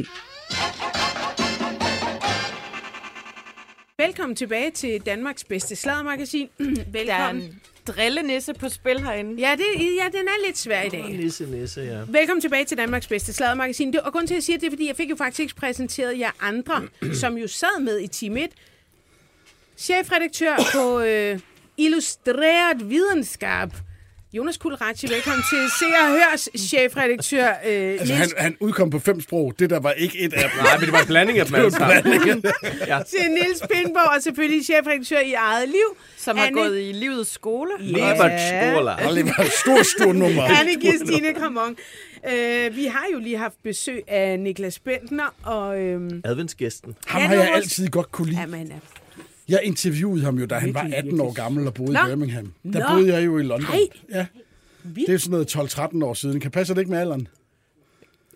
Velkommen tilbage til Danmarks bedste sladdermagasin. Der er Velkommen. En drillenisse på spil herinde. Ja, det, ja, den er lidt svær i dag. Nisse, nisse, ja. Velkommen tilbage til Danmarks bedste sladdermagasin. Det, og grund til, at jeg siger det, er, fordi jeg fik jo faktisk præsenteret jer andre, som jo sad med i Team 1. Chefredaktør på øh, Illustreret Videnskab. Jonas Kulratje, velkommen til Se og Hørs chefredaktør. Øh, Altså, Niels, han, han udkom på fem sprog. Det der var ikke et af dem. Nej, men det var en blanding af dem alle sammen. ja. til Niels Pindborg, og selvfølgelig chefredaktør i eget liv. Som har Anne- gået i livets skole. Liebert Stoller. Og det var et stort, stort nummer. Anne Kirstine Kramon. Øh, vi har jo lige haft besøg af Niklas Bentner, og... Øh, Adventsgæsten. Ham Ja, har jeg altid godt kunne lide. ja, man er Jeg interviewede ham jo, da han var Virkelig, 18 år gammel og boede Nå. i Birmingham. Der Nå. boede jeg jo i London. Nej. Ja. Det er sådan noget 12-13 år siden. Kan passe det ikke med alderen?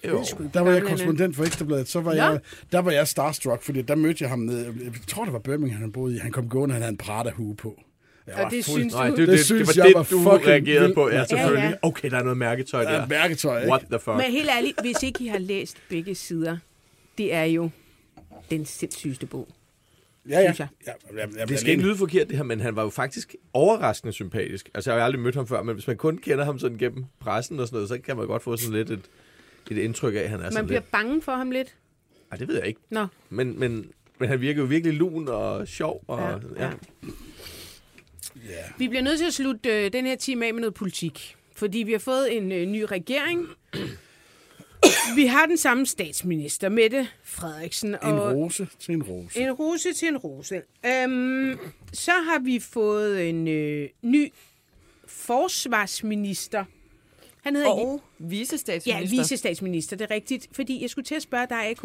Jo. Der var jeg korrespondent for Ekstrabladet, så var, Nå. jeg, der var jeg starstruck, fordi der mødte jeg ham ned, jeg tror det var Birmingham, han boede i. Han kom gående, han havde en Prada-hue på. Jeg Og det fuld- synes Nej, du? det, det, Det det, synes det var jeg det, var du fucking reagerede på. Ja, Ja, selvfølgelig. ja. Okay, der er noget mærketøj Ja, der. mærketøj, ikke? What the fuck? Men helt ærligt, hvis ikke I har læst begge sider, det er jo den sindssygeste bog. Ja, ja. synes jeg. ja, ja, ja Det skal ikke lyde forkert, det her, men han var jo faktisk overraskende sympatisk. Altså, jeg har jo aldrig mødt ham før, men hvis man kun kender ham sådan gennem pressen og sådan noget, så kan man godt få sådan lidt et, et indtryk af, at han er Man sådan bliver lidt... bange for ham lidt. Ej, det ved jeg ikke. Nå, Men, men, men han virker jo virkelig lun og sjov. Og, Ja, ja. ja. vi bliver nødt til at slutte øh, den her time af med noget politik. Fordi vi har fået en øh, ny regering. Vi har den samme statsminister, Mette Frederiksen. En og rose til en rose. En rose til en rose. Øhm, så har vi fået en øh, ny forsvarsminister. Han hedder Og Ja, visestatsminister. visestatsminister, det er rigtigt. Fordi jeg skulle til at spørge dig, AK,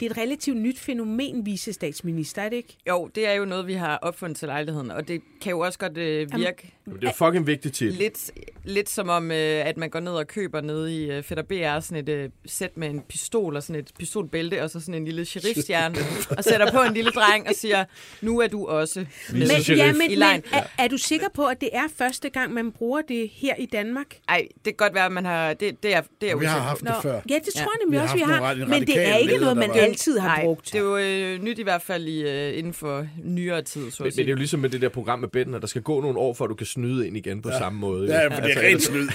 det er et relativt nyt fænomen, visestatsminister, er det ikke? Jo, det er jo noget, vi har opfundet til lejligheden, og det kan jo også godt øh, virke Men Det er fucking vigtigt til. lidt, lidt som om, øh, at man går ned og køber nede i øh, Fætter BR sådan et øh, sæt med en pistol og sådan et pistolbælte, og så sådan en lille sheriffstjerne, og sætter på en lille dreng og siger, nu er du også Men, ja, men, i men er, er du sikker på, at det er første gang, man bruger det her i Danmark? Ej, det kan godt være, at man har... Det, det er, det er Vi har haft det før. Ja, det tror Ja. jeg nemlig Vi har også, vi haft har. nogle Men det er ikke noget, man altid har Nej, brugt. det er jo øh, nyt i hvert fald i, øh, inden for nyere tid, så at Men, men det er jo ligesom med det der program med Betten, at der skal gå nogle år, for at du kan snyde ind igen på ja. samme måde. Ja, jo. for det er Altså, rent snyd.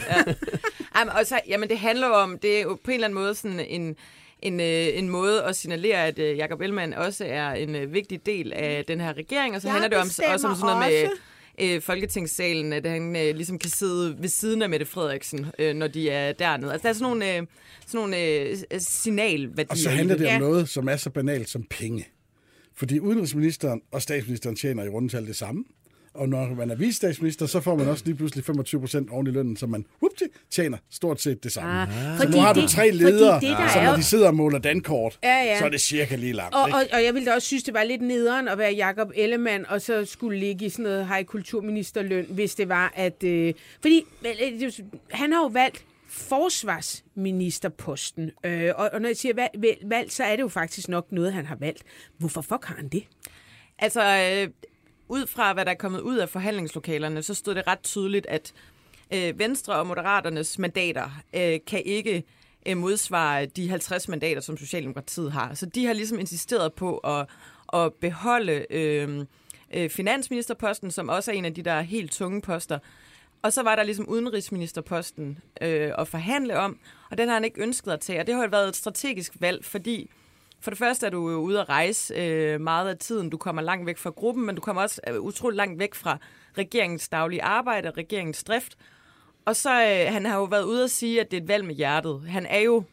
Jamen, og så, jamen, det handler om, det er jo på en eller anden måde sådan en, en, øh, en måde at signalere, at øh, Jacob Ellemann også er en øh, vigtig del af den her regering, og så Jeg handler det om, også om sådan noget med også. Øh, Folketingssalen, at han øh, ligesom kan sidde ved siden af Mette Frederiksen, øh, når de er dernede. Altså, der er sådan nogle, øh, sådan nogle øh, signalværdier. Og så handler det om Ja. noget, som er så banalt som penge. Fordi udenrigsministeren og statsministeren tjener i rundetal det samme. Og når man er vicestatsminister, så får man også lige pludselig 25 procent oven i lønnen, så man whoopty, tjener stort set det samme. Ah, Så fordi nu har du tre ledere, det, så når de sidder og måler dankort, Ja, ja. så er det cirka lige langt. Og, ikke? og, og jeg ville da også synes, det var lidt nederen at være Jakob Ellemann, og så skulle ligge i sådan noget hej kulturministerløn, hvis det var, at... Øh, fordi vel, øh, han har jo valgt forsvarsministerposten. Øh, og, og når jeg siger valg, valg, valg, så er det jo faktisk nok noget, han har valgt. Hvorfor fuck har han det? Altså, øh, ud fra hvad der er kommet ud af forhandlingslokalerne, så stod det ret tydeligt, at øh, Venstre og Moderaternes mandater øh, kan ikke øh, modsvare de 50 mandater, som Socialdemokratiet har. Så de har ligesom insisteret på at, at beholde øh, øh, finansministerposten, som også er en af de der helt tunge poster. Og så var der ligesom udenrigsministerposten øh, at forhandle om, og den har han ikke ønsket at tage. Og det har jo været et strategisk valg, fordi for det første er du jo ude at rejse øh, meget af tiden. Du kommer langt væk fra gruppen, men du kommer også øh, utrolig langt væk fra regeringens daglige arbejde, regeringens drift. Og så øh, han har jo været ude at sige, at det er et valg med hjertet. Han er jo,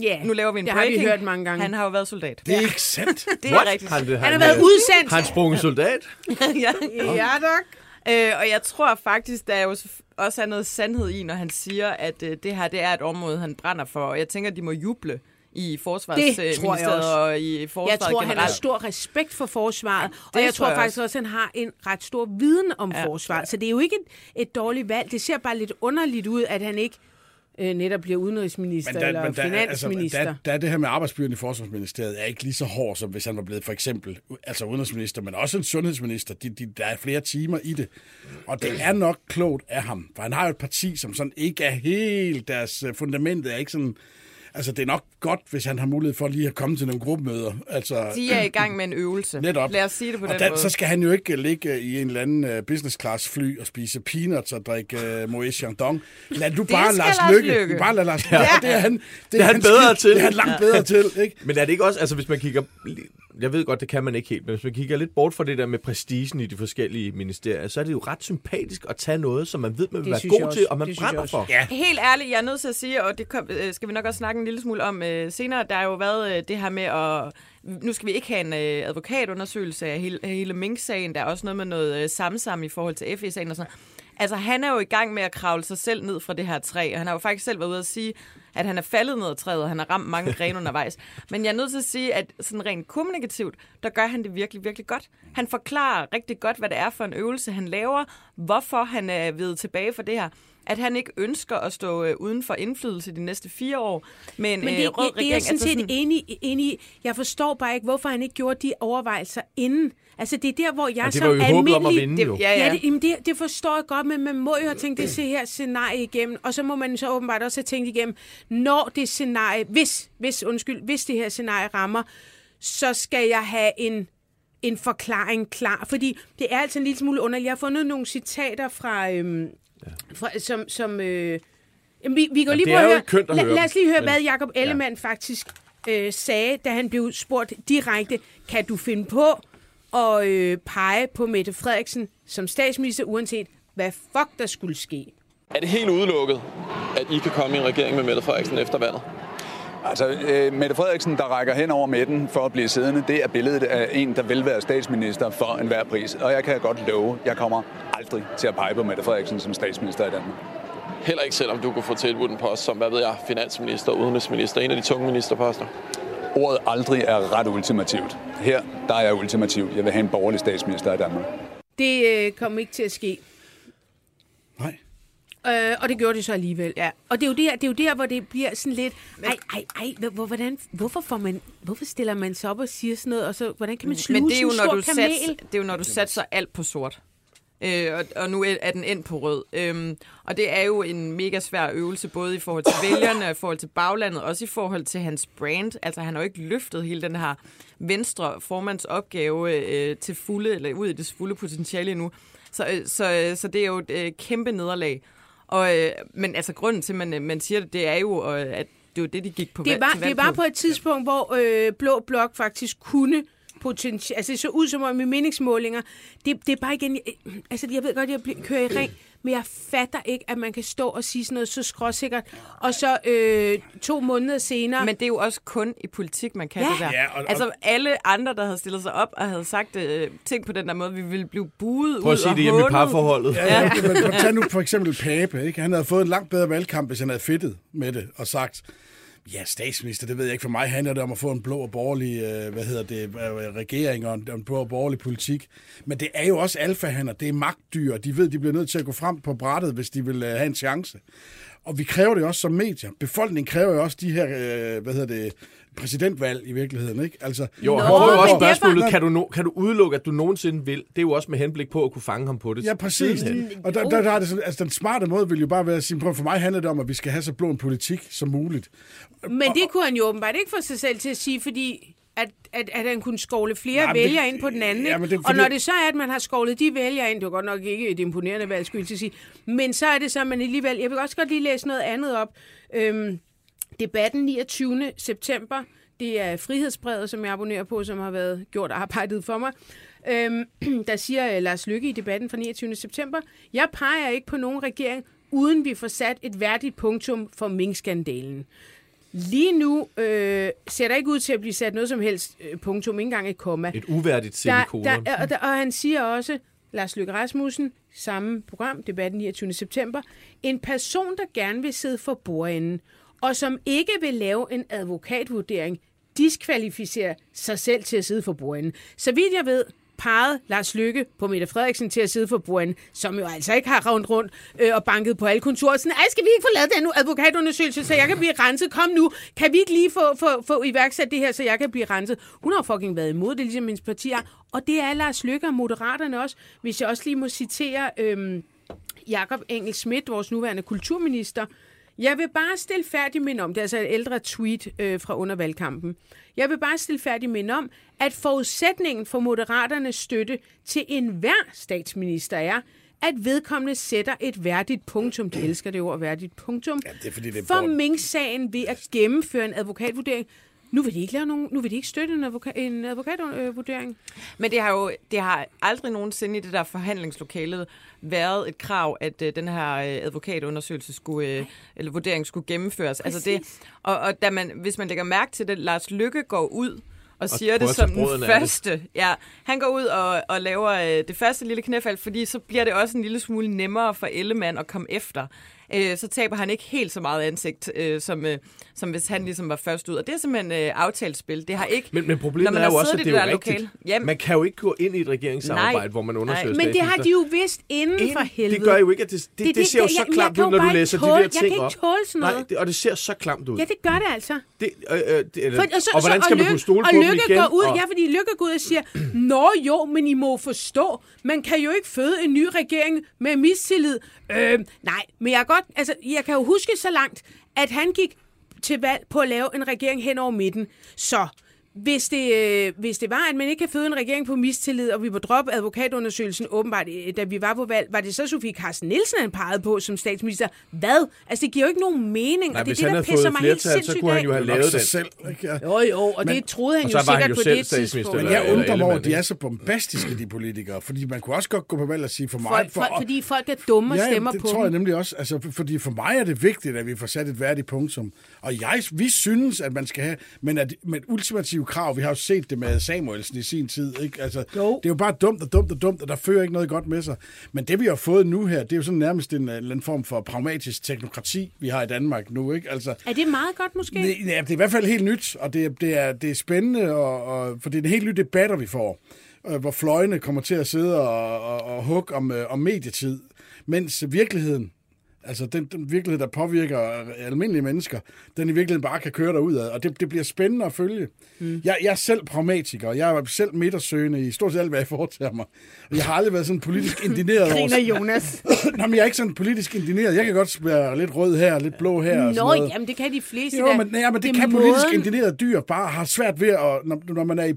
Ja, nu laver vi en det har breaking. vi hørt mange gange. Han har jo været soldat. det er ikke sandt. Det er rigtigt. Han, han, han har været udsendt. Har han sprunget soldat? ja. Ja, dok. Øh, og jeg tror faktisk, der er jo også er noget sandhed i, når han siger, at øh, det her det er et område, han brænder for. Og jeg tænker, de må juble i Det tror jeg Forsvarsministeriet også. og i Forsvaret Jeg tror, han generelt. har stor respekt for forsvaret, og det jeg tror, tror jeg faktisk også, at han har en ret stor viden om Ja. forsvaret. Så det er jo ikke et, et dårligt valg. Det ser bare lidt underligt ud, at han ikke øh, netop bliver udenrigsminister Men der, eller men der, finansminister. altså, der, der er det her med arbejdsbyrden i Forsvarsministeriet er ikke lige så hård, som hvis han var blevet for eksempel altså udenrigsminister, men også en sundhedsminister. De, de, der er flere timer i det. Og det er nok klogt af ham, for han har jo et parti, som sådan ikke er helt deres øh, fundamentet er ikke sådan... Altså, det er nok godt, hvis han har mulighed for lige at komme til nogle gruppemøder. Altså, De er i gang med en øvelse. Netop. Lad os sige det på og den der, måde. så skal han jo ikke ligge i en eller anden uh, business class fly og spise peanuts og drikke uh, Moet Chandon. Lad du bare Lars Lykke. Lykke. Bare lad Lars Lykke. Det er han, det er han hans bedre skik. til. Det er han langt bedre til, ikke? Men er det ikke også, altså hvis man kigger, jeg ved godt, det kan man ikke helt, men hvis man kigger lidt bort fra det der med prestigen i de forskellige ministerier, så er det jo ret sympatisk at tage noget, som man ved, man vil Det være god også. til, og man Det brænder for. Ja. Helt ærligt, jeg er nødt til at sige, og det kom, øh, skal vi nok også snakke en lille smule om øh, senere, der har jo været øh, det her med at... Nu skal vi ikke have en øh, advokatundersøgelse af hele, hele Mink-sagen. Der er også noget med noget øh, samsam i forhold til FE-sagen og sådan noget. Altså, han er jo i gang med at kravle sig selv ned fra det her træ, og han har jo faktisk selv været ude at sige, at han er faldet ned af træet, og han har ramt mange grene undervejs. Men jeg er nødt til at sige, at sådan rent kommunikativt, der gør han det virkelig, virkelig godt. Han forklarer rigtig godt, hvad det er for en øvelse, han laver, hvorfor han er ved tilbage for det her at han ikke ønsker at stå øh, uden for indflydelse de næste fire år med en Men det, øh, det, rød det er regering. jeg sådan Altså set enig, enig i. Jeg forstår bare ikke, hvorfor han ikke gjorde de overvejelser inden. Altså, det er der, hvor jeg Ja, det som om at almindelig... vinde, jo. Ja, ja. Ja, det, jamen det, det forstår jeg godt, men man må jo have tænkt det se her scenarie igennem, og så må man så åbenbart også have tænkt igennem, når det scenarie, hvis, hvis, undskyld, hvis det her scenarie rammer, så skal jeg have en, en forklaring klar. Fordi det er altså en lille smule underligt. Jeg har fundet nogle citater fra, øhm, fra som, som øh, jamen, vi, vi går Ja, lige er at høre. ikke kønt at lad, høre lad os lige høre, men- hvad Jacob Ellemann ja. faktisk øh, sagde, da han blev spurgt direkte, kan du finde på at øh, pege på Mette Frederiksen som statsminister, uanset hvad fuck der skulle ske? Er det helt udelukket, at I kan komme i en regering med Mette Frederiksen efter valget? Altså, øh, Mette Frederiksen, der rækker hen over midten for at blive siddende, det er billedet af en, der vil være statsminister for enhver pris. Og jeg kan godt love, jeg kommer aldrig til at pege på Mette Frederiksen som statsminister i Danmark. Heller ikke selvom du kunne få tilbudt en post som, hvad ved jeg, finansminister, udenrigsminister, en af de tunge ministerposter. Ordet aldrig er ret ultimativt. Her, der er jeg ultimativ. Jeg vil have en borgerlig statsminister i Danmark. Det øh, kom ikke til at ske. Nej. Øh, og det gjorde det så alligevel. Ja. Og det er, jo der, det er jo der, hvor det bliver sådan lidt, ej, ej, ej, hvor, hvordan, hvorfor, får man, hvorfor stiller man sig op og siger sådan noget, og så, hvordan kan man sluge Men det er, jo, når du kamel? sats, det er jo, når du satser alt på sort. Øh, og, og nu er den ind på rød. Øhm, og det er jo en mega svær øvelse, både i forhold til vælgerne, i forhold til baglandet, også i forhold til hans brand. Altså, han har jo ikke løftet hele den her venstre formands opgave øh, til fulde, eller ud i det fulde potentiale endnu. Så, øh, så, øh, så det er jo et øh, kæmpe nederlag. Og, øh, men altså, grunden til, at man, øh, man siger det, det er jo, øh, at det var det, de gik på Det var, til valg det var på et tidspunkt, hvor øh, Blå Blok faktisk kunne potentiale... Altså, det så ud som om i meningsmålinger... Det, det er bare igen... Altså, jeg ved godt, jeg bliver- kører i ring, men jeg fatter ikke, at man kan stå og sige sådan noget så skråsikkert. Og så øh, to måneder senere... Men det er jo også kun i politik, man kan Ja. det der. Ja, og- og- altså alle andre, der havde stillet sig op og havde sagt øh, ting på den der måde, vi ville blive buet Prøv ud at sige og det hjemme i parforholdet. Ja, ja. Men prøv at tage nu for eksempel Pape. Ikke? Han havde fået en langt bedre valgkamp, hvis han havde fedtet med det og sagt, ja, statsminister, det ved jeg ikke. For mig handler det om at få en blå og borgerlig øh, hvad hedder det, øh, regering og en, en blå og borgerlig politik. Men det er jo også alfahander, det er magtdyr. De ved, de bliver nødt til at gå frem på brættet, hvis de vil øh, have en chance. Og vi kræver det også som medier. Befolkningen kræver jo også de her, øh, hvad hedder det, præsidentvalg i virkeligheden, ikke? Altså, Jo, Nå, han får jo også derfor- spørgsmålet, kan du, no, kan du udelukke, at du nogensinde vil? Det er jo også med henblik på at kunne fange ham på det. Ja, præcis. Og der, der, der er det sådan, altså, den smarte måde vil jo bare være at sige, prøv, for mig handler det om, at vi skal have så blå en politik som muligt. Men det kunne han jo åbenbart ikke få sig selv til at sige, fordi at, at, at han kunne skovle flere Nej, men det- vælgere ind på den anden. Ja, det og når det så er, at man har skovlet de vælgere ind, det var godt nok ikke et imponerende valg, skulle jeg til at sige, men så er det så, at man alligevel, jeg vil også godt lige læse noget andet op. Øhm, debatten 29. september, det er frihedsbrevet, som jeg abonnerer på, som har været gjort arbejdet for mig. Øhm, der siger øh, Lars Lykke i debatten fra 29. september, jeg peger ikke på nogen regering, uden vi får sat et værdigt punktum for minkskandalen. Lige nu øh, ser der ikke ud til at blive sat noget som helst øh, punktum, ikke engang et komma. Et uværdigt Der, semikolon. der, og, der, og han siger også, Lars Løkke Rasmussen, samme program, debatten 29. september, en person, der gerne vil sidde for bordenden, og som ikke vil lave en advokatvurdering, diskvalificerer sig selv til at sidde for bordenden. Så vidt jeg ved, pegede Lars Lykke på Mette Frederiksen til at sidde for bordenden, som jo altså ikke har rundt rundt øh, og banket på alle kontorer. Sådan, Ej, skal vi ikke få lavet den advokatundersøgelse, så jeg kan blive renset? Kom nu, kan vi ikke lige få, få, få iværksat det her, så jeg kan blive renset? Hun har fucking været imod det, ligesom hendes parti er. Og det er Lars Lykke og Moderaterne også. Hvis jeg også lige må citere øh, Jakob Engel Schmidt, vores nuværende kulturminister. Jeg vil bare stilfærdigt minde om, det er altså et ældre tweet øh, fra under valgkampen. Jeg vil bare stilfærdigt minde om, at forudsætningen for Moderaternes støtte til enhver statsminister er, at vedkommende sætter et værdigt punktum. De elsker det ord, værdigt punktum. Ja, det er fordi, det er for Mink-sagen ved at gennemføre en advokatvurdering. Nu vil de ikke, lave nogen, nu vil de ikke støtte en, advoka, en advokatvurdering. Men det har jo det har aldrig nogensinde i det der forhandlingslokale været et krav, at øh, den her øh, advokatundersøgelse skulle, øh, eller vurdering skulle gennemføres. Altså det, og, og da man, hvis man lægger mærke til det, Lars Lykke går ud og, siger det som den første. Ja, han går ud og, og laver øh, det første lille knæfald, fordi så bliver det også en lille smule nemmere for Ellemann at komme efter. Øh, så taber han ikke helt så meget ansigt, øh, som, øh, som hvis han ligesom var først ud. Og det er simpelthen øh, aftalt spil. Det har ikke... Men, men problemet man er jo også, at det i er det jo der rigtigt. lokale. Jamen- Man kan jo ikke gå ind i et regeringssamarbejde, Nej. hvor man Nej. undersøger Men det har de jo vidst inden for helvede. Det gør jo ikke, at det, det, det, det ser jo jeg- så jeg klamt kan ud, når du læser de tåle- der Jeg ting kan ikke op. tåle sådan noget. Nej, det, og det ser så klamt ud. Ja, det gør det altså. Det, øh, øh, det, eller, For, og, så, og hvordan skal man Lykke- kunne stole og på dem igen? går ud, og, ja, fordi Lykke går ud og siger, Nå jo, men I må forstå, man kan jo ikke føde en ny regering med mistillid. Øh, nej, men jeg, er godt, altså, jeg kan jo huske så langt, at han gik til valg på at lave en regering hen over midten. Så hvis det, øh, hvis det var, at man ikke kan føde en regering på mistillid, og vi må droppe advokatundersøgelsen åbenbart, øh, da vi var på valg, var det så Sofie Carsten Nielsen, han pegede på som statsminister? Hvad? Altså, det giver jo ikke nogen mening, Nej, og det er det, han der havde pisser fået mig helt flertal, så sindssygt kunne han jo have lavet sig den. selv. Ikke? Ja. Jo, jo, og Men- det troede han og jo han sikkert jo på det tidspunkt. Men jeg undrer mig over, at de er så bombastiske, de politikere. Fordi man kunne også godt gå på valg og sige for mig... Folk, for, folk, fordi folk er dumme og ja, stemmer det på tror jeg nemlig også. Altså, for- fordi for mig er det vigtigt, at vi får sat et værdigt punktum. Og jeg, vi synes, at man skal have... Men at, et ultimativt krav, vi har jo set det med Samuelsen i sin tid, ikke? Altså, Jo. det er jo bare dumt og dumt og dumt, og der fører ikke noget godt med sig. Men det, vi har fået nu her, det er jo sådan nærmest en, en form for pragmatisk teknokrati, vi har i Danmark nu, ikke? Altså, Er det meget godt måske? det, ja, det er i hvert fald helt nyt, og det, er- det, er, det er spændende, og, og, for det er en helt ny debatter, vi får, øh, hvor fløjene kommer til at sidde og, og, og hugge om, øh, om medietid, mens virkeligheden, altså den, den virkelighed, der påvirker almindelige mennesker, den i virkeligheden bare kan køre derud af, og det, det bliver spændende at følge. Mm. Jeg, jeg er selv pragmatiker, jeg er selv midtersøgende i stort set alt, hvad jeg foretager mig. Jeg har aldrig været sådan politisk indineret over... Griner Jonas. Nå, men jeg er ikke sådan politisk indineret. Jeg kan godt være lidt rød her, lidt blå her. og sådan Nå, noget. jamen det kan de fleste Jo, da. men, ja, men det, er kan politisk måden- indinerede dyr bare har svært ved, at, når, når, man er i,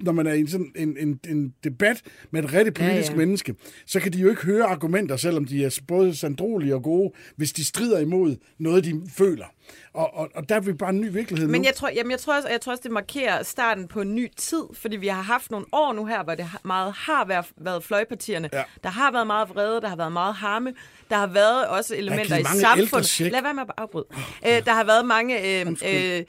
når man er i sådan en, en, en debat med et rigtig politisk ja. ja. menneske, så kan de jo ikke høre argumenter, selvom de er både sandrolige og gode, hvis de strider imod noget, de føler. Og, og, og der er vi bare en ny virkelighed Men nu. jeg tror, jamen jeg, tror også, jeg tror også, det markerer starten på en ny tid, fordi vi har haft nogle år nu her, hvor det meget har været, været fløjpartierne. Ja. Der har været meget vrede, der har været meget harme, der har været også elementer i samfundet. Lad være med at afbryde. Øh, der har været mange øh, øh,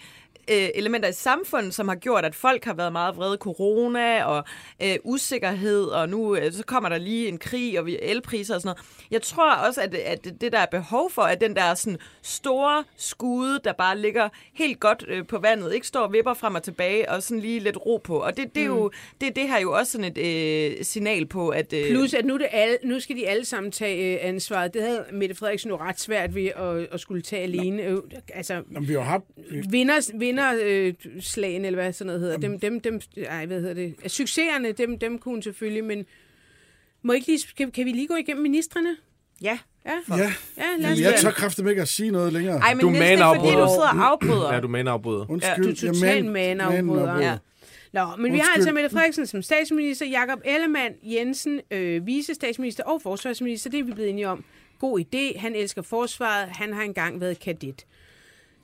øh, elementer i samfundet, som har gjort, at folk har været meget vrede. Corona og øh, usikkerhed, og nu øh, så kommer der lige en krig og vi elpriser og sådan noget. Jeg tror også, at, at det, der er behov for, at den der sådan store skude, der bare ligger helt godt øh, på vandet, ikke står og vipper frem og tilbage, og sådan lige lidt ro på. Og det, det, er jo, det, det har jo også sådan et øh, signal på, at... Øh, Plus, at nu, det alle, nu skal de alle sammen tage øh, ansvaret. Det havde Mette Frederiksen jo ret svært ved at, at skulle tage alene. Øh, altså, Nå, men vi har haft... vinder, vinder øh, slagen, eller hvad sådan noget hedder, dem, dem, dem, ej, hvad hedder det, succeserne, dem, dem kunne hun selvfølgelig, men må ikke lige, kan, kan vi lige gå igennem ministerne? ja. Ja, Ja, ja lad os jeg tør det. kraftigt ikke at sige noget længere. Ej, men Du Niels, det er fordi, du sidder og afbryder. Ja, du manafbryder. Undskyld. Du er totalt manafbryder. Ja. Nå, men vi har Undskyld. altså Mette Frederiksen som statsminister, Jakob Ellemann Jensen, øh, vicestatsminister og forsvarsminister. Det er vi blevet enige om. God idé. Han elsker forsvaret. Han har engang været kadet.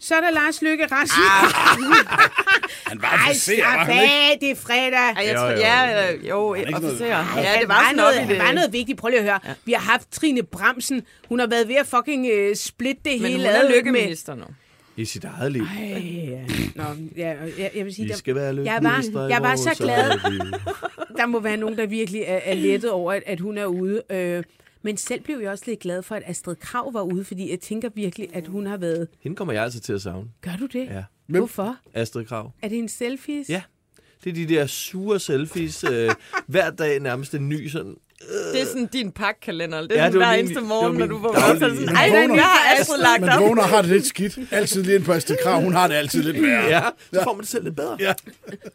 Så er der Lars Løkke Rasmussen. Han var officer, var han ikke? det er fredag. Ej, jeg Jo, tror, jo. ja, jo, ikke noget- officer. Ja, det var sådan noget, han var noget vigtigt. Prøv lige at høre. Ja. Vi har haft Trine Bramsen. Hun har været ved at fucking uh, splitte det Men hele hun er lykkeminister nu. I sit eget liv. Ej, ja. Nå, ja, jeg, jeg vil sige, I der, skal være jeg var, jeg var så glad. der må være nogen, der virkelig er, er lettet over, at, at hun er ude. Øh, men selv blev jeg også lidt glad for, at Astrid Krav var ude, fordi jeg tænker virkelig, at hun har været... Hende kommer jeg altid til at savne. Gør du det? Ja. Hvorfor? Astrid Krav. Er det en selfies? Ja. Det er de der sure selfies. Øh, hver dag nærmest en ny sådan... Det er sådan din pakkalender. Det er Ja, det hver eneste morgen, når du vågner. Så er sådan, ej, den vågner- har Astrid lagt op. vågner og har det lidt skidt. Altid lige på Astrid Krav. Hun har det altid lidt værre. Ja, så får man det selv lidt bedre. Ja.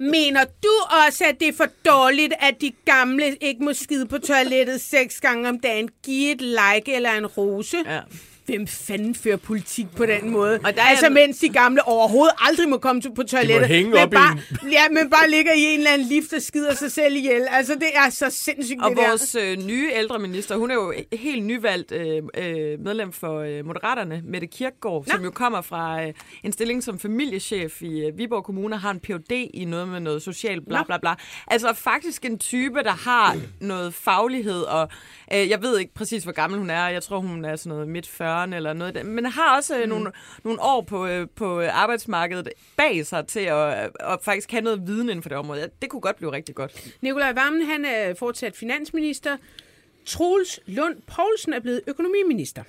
Mener du også, at det er for dårligt, at de gamle ikke må skide på toilettet seks gange om dagen? Giv et like eller en rose. Ja. Hvem fanden fører politik på den måde? Og der er altså, en- mens de gamle overhovedet aldrig må komme til- på toilettet. hænge men bare, Ja, men bare ligger i en eller anden lift og skider sig selv ihjel. Altså, det er så sindssygt, Og det der. vores øh, nye ældreminister, hun er jo helt nyvalgt øh, øh, medlem for øh, Moderaterne, Mette Kirkgaard, som jo kommer fra øh, en stilling som familiechef i øh, Viborg Kommune, og har en Ph.D. i noget med noget social bla bla bla. Altså faktisk en type, der har noget faglighed, og øh, jeg ved ikke præcis, hvor gammel hun er. Jeg tror, hun er sådan noget midt 40'erne eller noget. af det. Men har også øh, nogle, nogle år på, øh, på arbejdsmarkedet bag sig til at, at faktisk have noget viden inden for det område. Det kunne godt blive rigtig godt. Nikolaj Vammen, han er fortsat finansminister. Troels Lund Poulsen er blevet økonomiminister.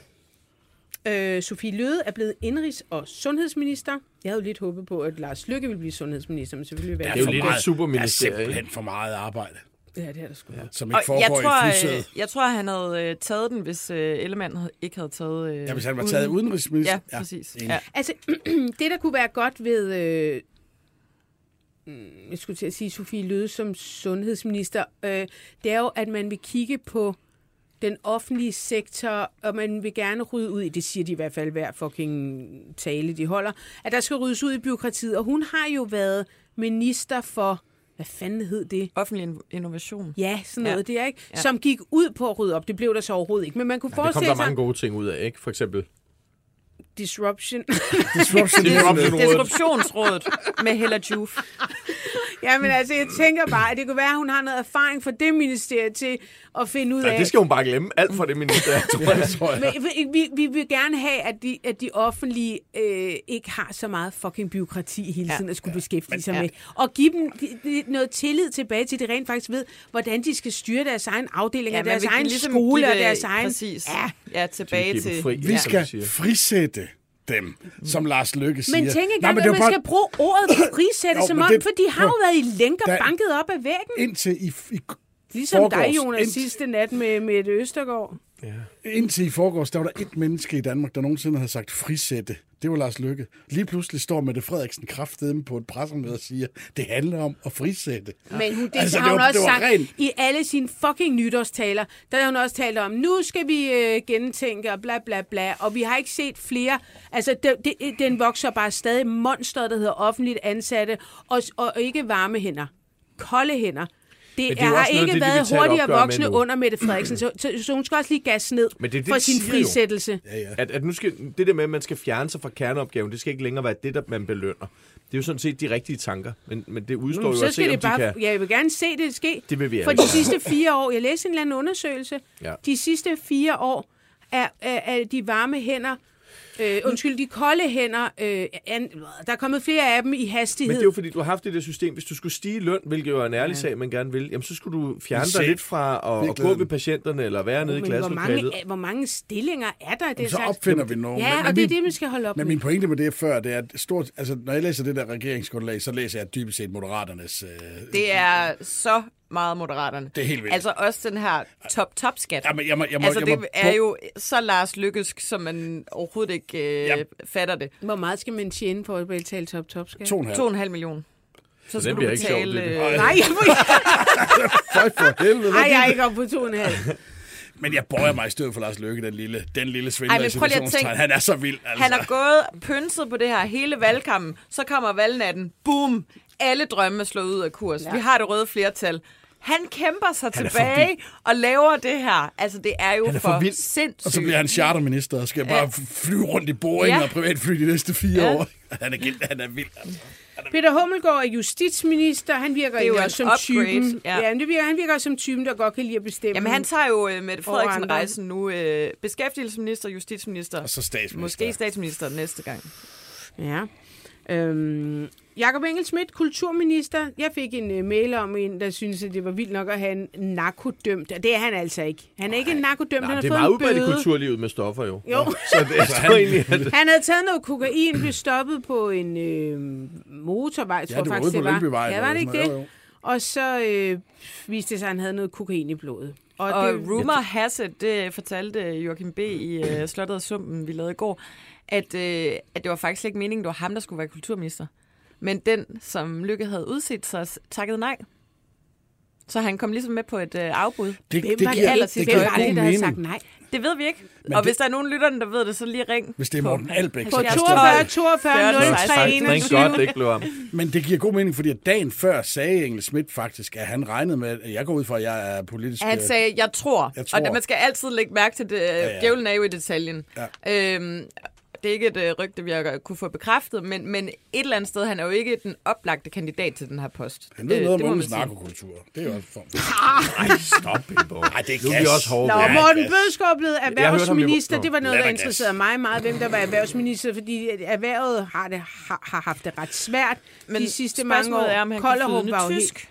Øh, Sofie Løde er blevet indrigs- og sundhedsminister. Jeg havde jo lidt håbet på, at Lars Lykke ville blive sundhedsminister, men selvfølgelig vil Det er jo for lidt meget- superministerie, Der er simpelthen for meget arbejde, Ja, det er der sgu. Ja. som ikke jeg foregår tror, i øh, flysædet. jeg tror, han havde øh, taget den, hvis øh, Ellemann havde, ikke havde taget... Øh, Ja, hvis han var taget udenrigsminister. Ja, præcis. enig. Ja. Altså, det der kunne være godt ved, øh, mm, jeg skulle til at sige Sofie Løde som sundhedsminister, øh, det er jo, at man vil kigge på den offentlige sektor, og man vil gerne rydde ud i, det siger de i hvert fald hver fucking tale, de holder, at der skal ryddes ud i byråkratiet, og hun har jo været minister for, hvad fanden hed det? Offentlig in- innovation. Ja, sådan noget, Ja. det er ikke, Ja. som gik ud på at rydde op. Det blev der så overhovedet ikke, men man kunne Det kom forestille der sig mange gode ting ud af, ikke? For eksempel disruption. Disruption. Disruptionsrådet med Hella Juf. Ja, men altså, jeg tænker bare, at det kunne være, at hun har noget erfaring fra det ministerie til at finde ud af... Ja, det skal hun bare glemme. Alt for det minister, tror jeg. tror jeg. Men vi, vi, vi vil gerne have, at de, at de offentlige øh, ikke har så meget fucking byråkrati hele tiden Ja. at skulle beskæftige sig ja. med. Og give dem de, de, noget tillid tilbage til, at de rent faktisk ved, hvordan de skal styre deres egen afdeling, ja, deres egen ligesom skole og deres egen... Præcis. Ja. Ja, tilbage til... fri. Vi Ja. skal frisætte dem, som Lars Lykke siger. Men tænk engang, at man bare- skal bruge ordet frisætte, Jo, som om, det- for de har jo været i lænker Der- banket op af væggen. Indtil i, i Ligesom dig, forgårs, Jonas, ind- sidste nat med, med et Østergaard. Indtil i forgårs, der var der et menneske i Danmark, der nogensinde havde sagt frisætte. Det var Lars Lykke. Lige pludselig står Mette Frederiksen kraftedeme på et pressemøde og siger, det handler om at frisætte. Men hun, det, Altså, har hun var- også det var sagt rent. i alle sine fucking nytårstaler. Der har hun også talt om, nu skal vi øh, gentænke og bla bla bla. Og vi har ikke set flere. Altså, det, det, den vokser bare stadig monster, der hedder offentligt ansatte. Og, og ikke varme hænder. Kolde hænder. Det, det er har ikke det, de været hurtigere voksne under Mette Frederiksen, så, så, så hun skal også lige gas ned Men det det, for de sin siger jo. frisættelse. Ja, ja. At, at nu skal, det der med, at man skal fjerne sig fra kerneopgaven, det skal ikke længere være det, der man belønner. Det er jo sådan set de rigtige tanker, men, men det udstår Nå, jo så at se, skal om det bare, de kan... ja, jeg vil gerne se det ske. Det vil vi For de sidste fire år, jeg læste en eller anden undersøgelse, Ja. de sidste fire år er, er, er de varme hænder, øh, undskyld, de kolde hænder, øh, an, der er kommet flere af dem i hastighed. Men det er jo fordi, du har haft det der system. Hvis du skulle stige løn, hvilket jo er en ærlig sag, man gerne vil, jamen så skulle du fjerne dig lidt fra at, at gå ved patienterne, eller være nede i Men hvor mange, klasselokalet. hvor mange stillinger er der? i Det Jamen, så opfinder vi nogen. Ja, Men- men og det er min- det, man skal holde op Men med. min pointe med det før, det er, at stort, altså, når jeg læser det der regeringsgrundlag, så læser jeg dybest set Moderaternes... Øh, Det er så meget moderaterne. Det er helt vildt. Altså også den her top-top-skat. Jamen, jeg må, jeg må, Altså, jeg det må, er jo så Lars Lykkesk, som man overhovedet ikke øh, fatter det. Hvor meget skal man tjene for at betale top top skat? To og en halv. 2,5 millioner. Så den skal du bliver ikke sjov, betale... det øh. Nej, jeg, for helvede. nej, jeg er ikke oppe på to og en halv. Men jeg bøjer mig i stedet for Lars Lykke, den lille, den lille svindler Ej, prøv lige at tænke-. Han er så vild, altså. Han har gået pynset på det her hele valgkampen. Så kommer valgnatten. Boom! Alle drømme er slået ud af kurs. Ja. Vi har det røde flertal. Han kæmper sig Han tilbage og laver det her. Altså, det er jo Han er for, for vild. sindssygt. Og så bliver han charterminister og skal Ja. bare flyve rundt i Boeing Ja. og privatfly de næste fire Ja. år. Han er, gild, han er vild. Altså. Peter Hummelgaard er justitsminister. Han virker Det er jo også som upgrade, typen. ja. Ja, men det virker, han virker også som typen, der godt kan lide at bestemme. Jamen, han tager jo øh, Mette Frederiksen rejsen nu. Øh, beskæftigelsesminister, justitsminister. Og så statsminister. Måske statsminister næste gang. Ja. Øhm, Jakob Engelsmidt, kulturminister. Jeg fik en uh, mail om en, der synes, at det var vildt nok at have en narkodømt. Og det er han altså ikke. Han er ikke en narkodømt. Nej, han har det er fået meget en udbredt i bøde. kulturlivet med stoffer jo. Jo. Så det egentlig, at... Han havde taget noget kokain, blev stoppet på en øh, motorvej, tror Ja, det var faktisk, det var. Lyngbyvejen Ja, var det ikke det? noget, Og så øh, viste det sig, at han havde noget kokain i blodet. Og, Og det, rumor has it, det fortalte Joachim B. i uh, Slottet og Sumpen, vi lavede i går, at, uh, at det var faktisk ikke meningen, det var ham, der skulle være kulturminister. Men den, som Lykke havde udset sig, takkede nej. Så han kom ligesom med på et uh, afbud. Det, hvem det var det, giver, det hvem giver var det, god der havde mening. sagt nej? Det ved vi ikke. Men og det- hvis der er nogen lytterne, der ved det, så lige ring. Hvis det er Morten Albæk, På så kan 42, 42, 03, Thank 21. God, det ikke blev ham. Men det giver god mening, fordi at dagen før sagde Engel Schmidt faktisk, at han regnede med, at jeg går ud fra, at jeg er politisk... Han øh, sagde, jeg tror. Jeg tror. Og man skal altid lægge mærke til det. Ja, ja. ja. Djævlen er jo i detaljen. Ja. Øhm, det er ikke et øh, rygte, vi har kunne få bekræftet, men, men et eller andet sted, han er jo ikke den oplagte kandidat til den her post. Han ved Øh, noget om sige. narkokultur. Det er jo også form. Ej, stop, Bimbo. Ej, det er Nu er vi også hårde. Nå. Morten. Bødskov blev erhvervsminister. Det var noget, der interesserede mig meget, hvem der var erhvervsminister, fordi erhvervet har, det, har, har haft det ret svært Men de sidste mange år. spørgsmålet er, om han kan var jo helt- tysk.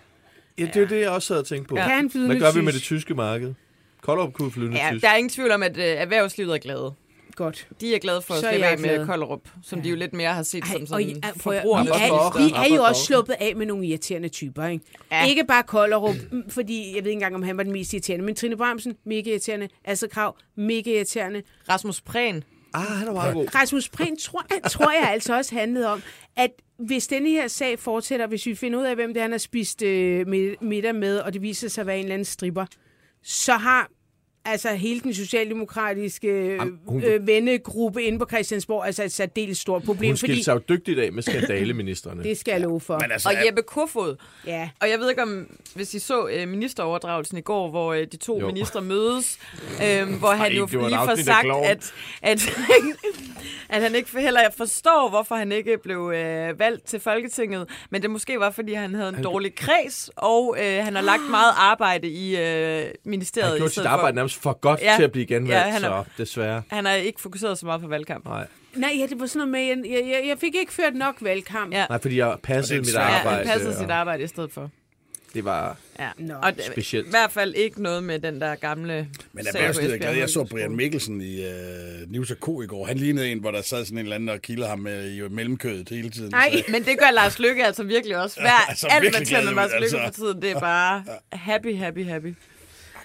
Ja, det er det, jeg også havde tænkt på. Ja. Kan Hvad gør vi med det tysk? tyske marked? Kolderup kunne flydende Ja, tysk. der er ingen tvivl om, at øh, erhvervslivet er glade. Godt. De er glade for at er slippe af med glad. Kollerup, som de jo lidt mere har set Ej, som og sådan er- at- forbruger. vi, er, vi er jo også sluppet af med nogle irriterende typer, ikke? Ja. Ja. Ikke bare Kollerup, mm, fordi jeg ved ikke engang, om han var den mest irriterende, men Trine Bramsen, mega irriterende. Astrid Krav, mega irriterende. Rasmus Prehn. Ah, han er meget god. Rasmus Prehn tror, tror jeg altså også handlede om, at hvis denne her sag fortsætter, hvis vi finder ud af, hvem det er, han har spist øh, mid- middag med, og det viser sig at være en eller anden stripper, så har altså hele den socialdemokratiske Jamen, hun- øh, vennegruppe inde på Christiansborg altså et særdeles stort problem, Hun fordi sig jo dygtigt af med skandaleministerne. det skal jeg love for. Men altså, Og Jeppe Kofod. Ja. Og jeg ved ikke om, hvis I så øh, ministeroverdragelsen i går, hvor øh, de to Jo. ministre mødes, øh, hvor han Ej, jo lige får sagt, at, at, at han ikke heller forstår, hvorfor han ikke blev øh, valgt til Folketinget. Men det måske var, fordi han havde en dårlig kreds, og øh, han har lagt meget arbejde i øh, ministeriet. Han har gjort sit arbejde nærmest for godt Ja. til at blive genvalgt, Ja, han så er- desværre. Han har ikke fokuseret så meget på valgkamp. Nej. Nej, ja, det var sådan noget med, jeg, jeg, jeg fik ikke ført nok valgkamp. Ja. Nej, fordi jeg passede det mit er Ja, arbejde. han passede og sit arbejde i stedet for. Det var Ja. Og det, specielt. i hvert fald ikke noget med den der gamle Men erhvervslivet er Esbjerg glad. Jeg så. Brian Mikkelsen i uh, News K i går. Han lignede en, hvor der sad sådan en eller anden og kildede ham med i mellemkødet hele tiden. Nej. Så- Men det gør Lars Lykke altså virkelig også. Hver, Altså, altså, alt, med glad Lars Lykke altså. for tiden, det er bare happy, happy, happy.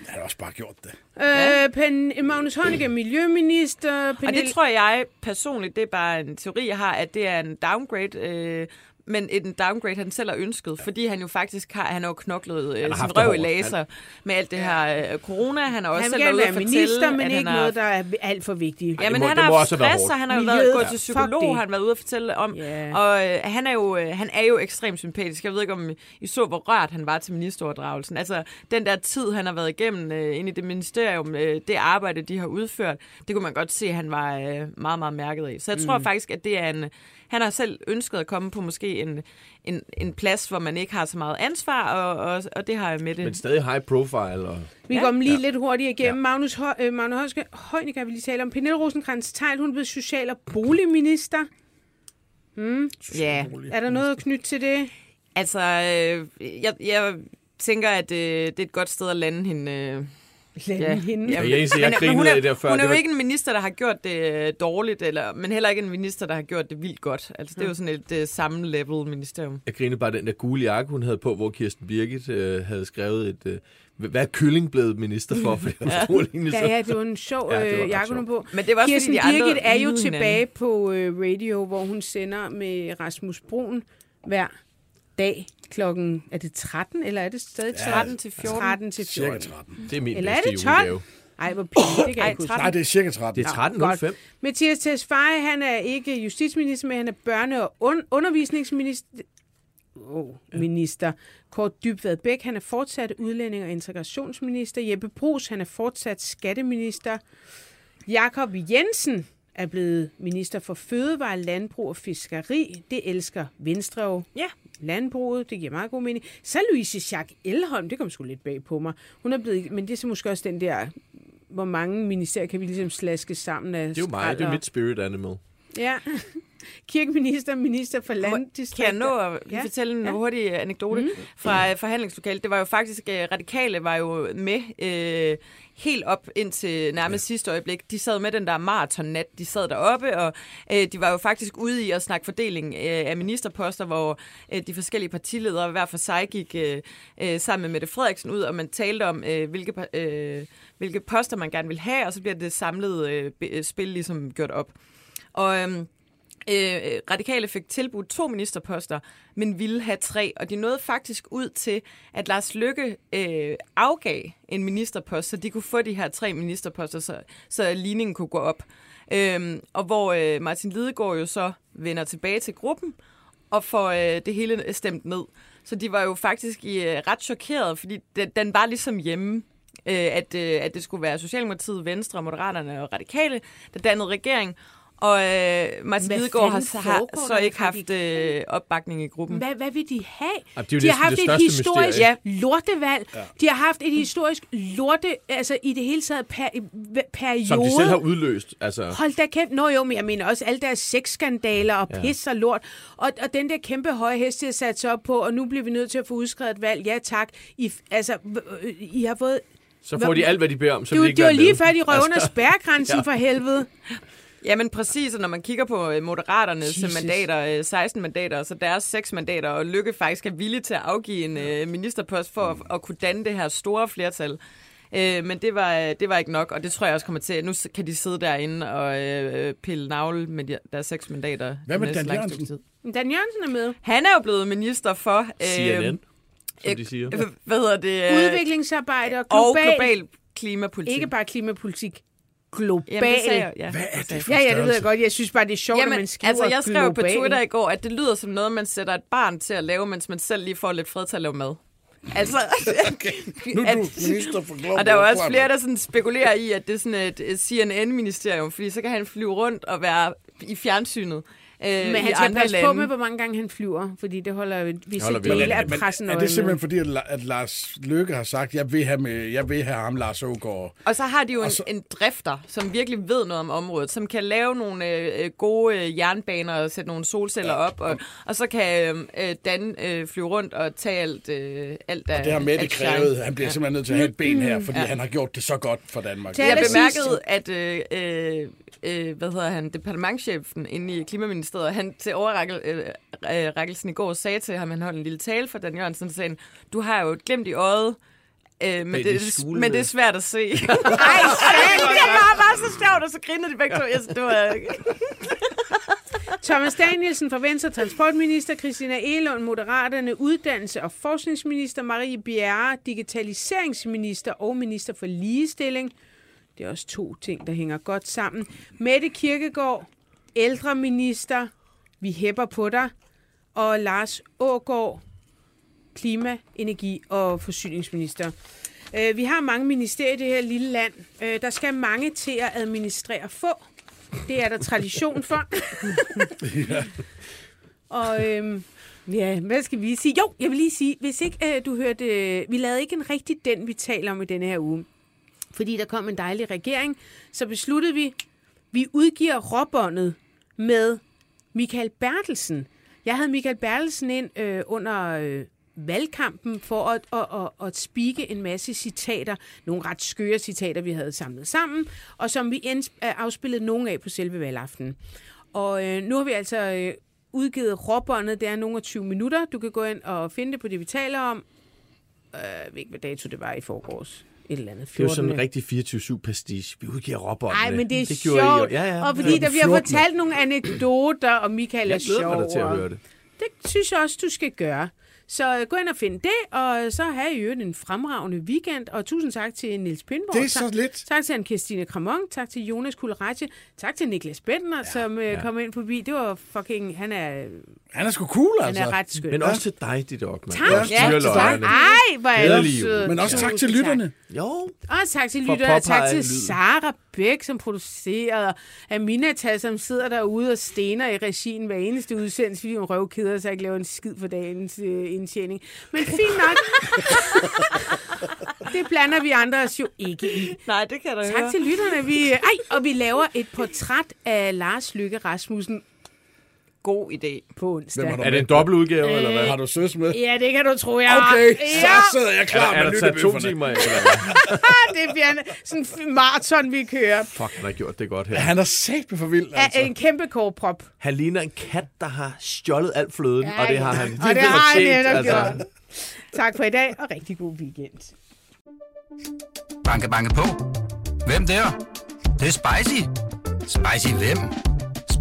Han har også bare gjort det. Øh, Pen, Magnus Heunicke, miljøminister. Og Pernille, det tror jeg personligt, det er bare en teori, jeg har, at det er en downgrade, øh, men en downgrade, han selv har ønsket, fordi han jo faktisk har, han har jo knoklet øh, har sin haft det røv i laser med alt det her øh, corona. Han har også han selv været ude at fortælle, minister, men at ikke han har noget, der er alt for vigtigt. Ja, men må- han har haft også have været stress, og han har jo Miljøet, været gået ja. til psykolog, han har været ude at fortælle om. Ja. Og øh, han, er jo, øh, han er jo ekstremt sympatisk. Jeg ved ikke, om I så, hvor rørt han var til ministeroverdragelsen. Altså, den der tid, han har været igennem øh, inde i det ministerium, øh, det arbejde, de har udført, det kunne man godt se, at han var øh, meget, meget mærket af. Så jeg tror faktisk, at det er en... Han har selv ønsket at komme på måske en, en, en plads, hvor man ikke har så meget ansvar, og, og, og det har jeg med det. Men stadig high profile. Og... Vi går dem lige lidt hurtigt igennem. Ja. Magnus, Hø- øh, Magnus Højske, Højnicke har vi lige talt om. Pernille rosenkrantz teil hun blevet social- og boligminister. Ja, Er der noget at knytte til det? altså, øh, jeg, jeg tænker, at øh, det er et godt sted at lande hende. Øh, Lad Ja. hende. Ja, jeg, eneste, jeg Men- men er, det der før. Hun er jo var, ikke en minister, der har gjort det øh, dårligt, eller, men heller ikke en minister, der har gjort det vildt godt. Altså, det er jo sådan et uh, samme level ministerium. Jeg grinede bare den der gule jakke, hun havde på, hvor Kirsten Birgit øh, havde skrevet et... Øh, hvad er kylling blevet minister for? For det var stor lignende Ja, ja, det var en sjov Ja, øh, jakke, hun på. Men det var også, Kirsten fordi de andre Birgit er jo lignede tilbage hinanden. på øh, radio, hvor hun sender med Rasmus Brun hver dag klokken, er det 13, eller er det stadig 13 til 14. 13 til Cirka 14. 13. Det er min Eller er det 12? julegave. Ej, hvor pinligt, det kan jeg Ej, ikke huske. 13. Nej, det er cirka 13. Det er 13.05. Mathias Tesfaye, han er ikke justitsminister, men han er børne- og un- undervisningsminister. Oh, minister. Kort Dybvad Bæk, han er fortsat udlænding- og integrationsminister. Jeppe Brugs, han er fortsat skatteminister. Jakob Jensen er blevet minister for fødevare, landbrug og fiskeri. Det elsker Venstre jo. Ja. Landbruget, det giver meget god mening. Så Louise Schack Elholm, det kom sgu lidt bag på mig. Hun er blevet, men det er så måske også den der, hvor mange ministerier kan vi ligesom slaske sammen af Det er jo mig, det er mit spirit animal. Ja. Kirkeminister, minister for Kan landdistrikter. jeg nå at Ja. fortælle en Ja. ja. hurtig anekdote mm. fra øh, forhandlingslokalet? Det var jo faktisk, øh, radikale var jo med øh, helt op indtil nærmest ja. sidste øjeblik. De sad med den der maratonnat, de sad deroppe, og øh, de var jo faktisk ude i at snakke fordeling øh, af ministerposter, hvor øh, de forskellige partiledere hver for sig gik øh, øh, sammen med Mette Frederiksen ud, og man talte om, øh, hvilke, øh, hvilke poster man gerne vil have, og så bliver det samlede øh, spil ligesom gjort op. Og... Øh, Øh, radikale fik tilbudt to ministerposter, men ville have tre. Og de nåede faktisk ud til, at Lars Lykke øh, afgav en ministerpost, så de kunne få de her tre ministerposter, så, så ligningen kunne gå op. Øh, og hvor øh, Martin Lidegaard jo så vender tilbage til gruppen og får øh, det hele stemt ned. Så de var jo faktisk i, øh, ret chokeret, fordi den, den var ligesom hjemme øh, at, øh, at det skulle være Socialdemokratiet, Venstre, Moderaterne og Radikale, der dannede regering. Og øh, Martin Hvad Lidegaard har, har så ikke haft øh, opbakning i gruppen. Hvad, hvad vil de have? Er jo de har haft det et historisk mysterie. ja. lortevalg. Ja. De har haft et historisk lorte, altså i det hele taget per, periode. Som de selv har udløst. Altså, Hold da kæft. Nå jo, men jeg mener også alle deres sexskandaler og Ja. pis og lort. Og, og den der kæmpe høje hest, de har sat sig op på, og nu bliver vi nødt til at få udskrevet et valg. Ja tak. I, altså, øh, I har fået... så får de alt, hvad de beder om, så Det, de var- ikke det var lige før, de røv under Altså, spærregrænsen ja. for helvede. Jamen præcis, og når man kigger på øh, Moderaternes Jesus. mandater, øh, 16 mandater, og så deres 6 mandater, og Lykke faktisk er villig til at afgive en øh, ministerpost for at, at kunne danne det her store flertal. Øh, men det var, det var ikke nok, og det tror jeg også kommer til. Nu kan de sidde derinde og øh, pille navle med de, deres 6 mandater. Hvad med Dan Jørgensen? Dan Jørgensen er med. Han er jo blevet minister for... Øh, CNN, som øh, de siger. øh, Hvad hedder det? øh, Udviklingsarbejde og og global. global klimapolitik. Ikke bare klimapolitik. Global. Jamen, det sagde jeg, ja. Hvad er det for Ja, ja, det ved jeg godt. Jeg synes bare, det er sjovt, Jamen, at man skriver altså, jeg skrev på global. Twitter i går, at det lyder som noget, man sætter et barn til at lave, mens man selv lige får lidt fred til at lave mad. Altså, Nu er du minister for global og der er jo også flere, der sådan spekulerer i, at det er sådan et et CNN-ministerium, fordi så kan han flyve rundt og være i fjernsynet. Øh, Men han skal passe lande. på med, hvor mange gange han flyver, fordi det holder holder vi dele øje af Men pressen er det simpelthen fordi, at, at Lars Løkke har sagt, jeg vil have, med, jeg vil have ham, Lars Ågaard? Og så har de jo en, så- en drifter, som virkelig ved noget om området, som kan lave nogle øh, gode øh, jernbaner og sætte nogle solceller op, og, og så kan øh, øh, Dan øh, flyve rundt og tage alt, øh, alt af Og det har Mette krævet. Han bliver simpelthen nødt til at have et ben her, fordi han har gjort det så godt for Danmark. Jeg bemærkede, at øh, øh, hvad hedder han, departementchefen inde i Klimaministeriet, han til overrækkelsen i går sagde til ham, han holdt en lille tale for Dan Jørgensen, så sagde du har jo et glimt i øjet, øh, men, det, de skjulede- men det er svært at se. Ej, det var bare så sjovt, og så grinede de begge to. Jeg det var... Thomas Danielsen fra Venstre, transportminister, Christina Elund, Moderaterne, uddannelse- og forskningsminister, Marie Bjerre, digitaliseringsminister og minister for ligestilling. Det er også to ting, der hænger godt sammen. Mette Kirkegaard, ældreminister, vi hæpper på dig. Og Lars Ågård, klima, energi og forsyningsminister. Øh, Vi har mange ministerier i det her lille land. Øh, Der skal mange til at administrere få. Det er der tradition for. Og øhm, ja, hvad skal vi sige? Jo, jeg vil lige sige, hvis ikke øh, du hørte, øh, vi lavede ikke en rigtig den, vi taler om i denne her uge. Fordi der kom en dejlig regering, så besluttede vi, vi udgiver råbåndet med Michael Bertelsen. Jeg havde Michael Bertelsen ind øh, under øh, valgkampen for at, at, at, at spikke en masse citater, nogle ret skøre citater, vi havde samlet sammen, og som vi øh, afspillede nogle af på selve valgaften. Og øh, nu har vi altså øh, udgivet råbåndet, det er nogle af 20 minutter. Du kan gå ind og finde det på det, vi taler om. Øh, jeg ved ikke, hvad dato det var i forgårs. Et eller andet. Det er jo 14. sådan en rigtig 24-7 pastiche. Vi udgiver robotterne. Nej, men det er det sjovt. I. Ja, ja. Og fordi der bliver 14. fortalt nogle anekdoter, og Michael er Jeg glæder sjov. mig da til at høre det. Det synes jeg også, du skal gøre. Så øh, gå ind og find det, og så have i øvrigt en fremragende weekend. Og tusind tak til Nils Pindborg. Det er så tak, lidt. Tak til Anne-Christine Kramon. Tak til Jonas Kulleratje. Tak til Niklas Bentner, ja, som øh, kom ind forbi. Det var fucking... Han er, Han er sgu cool, han altså. er ret skøn. Men også til dig, dit Ockmann. Tak. Du også Ja, styrer tak. Ej, hvor er sød. Men også tak til lytterne. Jo. Og tak til lytterne, og tak til. Sara Bæk, som producerede, og Aminata, som sidder derude og stener i regien hver eneste udsendelse, fordi hun røvkeder sig ikke laver en skid for dagens øh, indtjening. Men fint nok. det blander vi andre os jo ikke i. Nej, det kan du Tak til lytterne. Vi, ej, og vi laver et portræt af Lars Lykke Rasmussen God idé. på onsdag. Hvem har du Er det en dobbeltudgave, eller hvad? Har du søs med? Ja, det kan du tro, jeg har. Okay, så ja, sidder jeg Er, klar er med der taget to timer, eller hvad? det bliver en, sådan en maraton, vi kører. Fuck, han har gjort det godt her. Han er med for vild, Af altså. en kæmpe kårprop. Han ligner en kat, der har stjålet alt fløden, Ja, og det har han Og det har han netop altså. gjort. Tak for i dag, og rigtig god weekend. Banke, banke på. Hvem der? Det, det er spicy. Spicy hvem?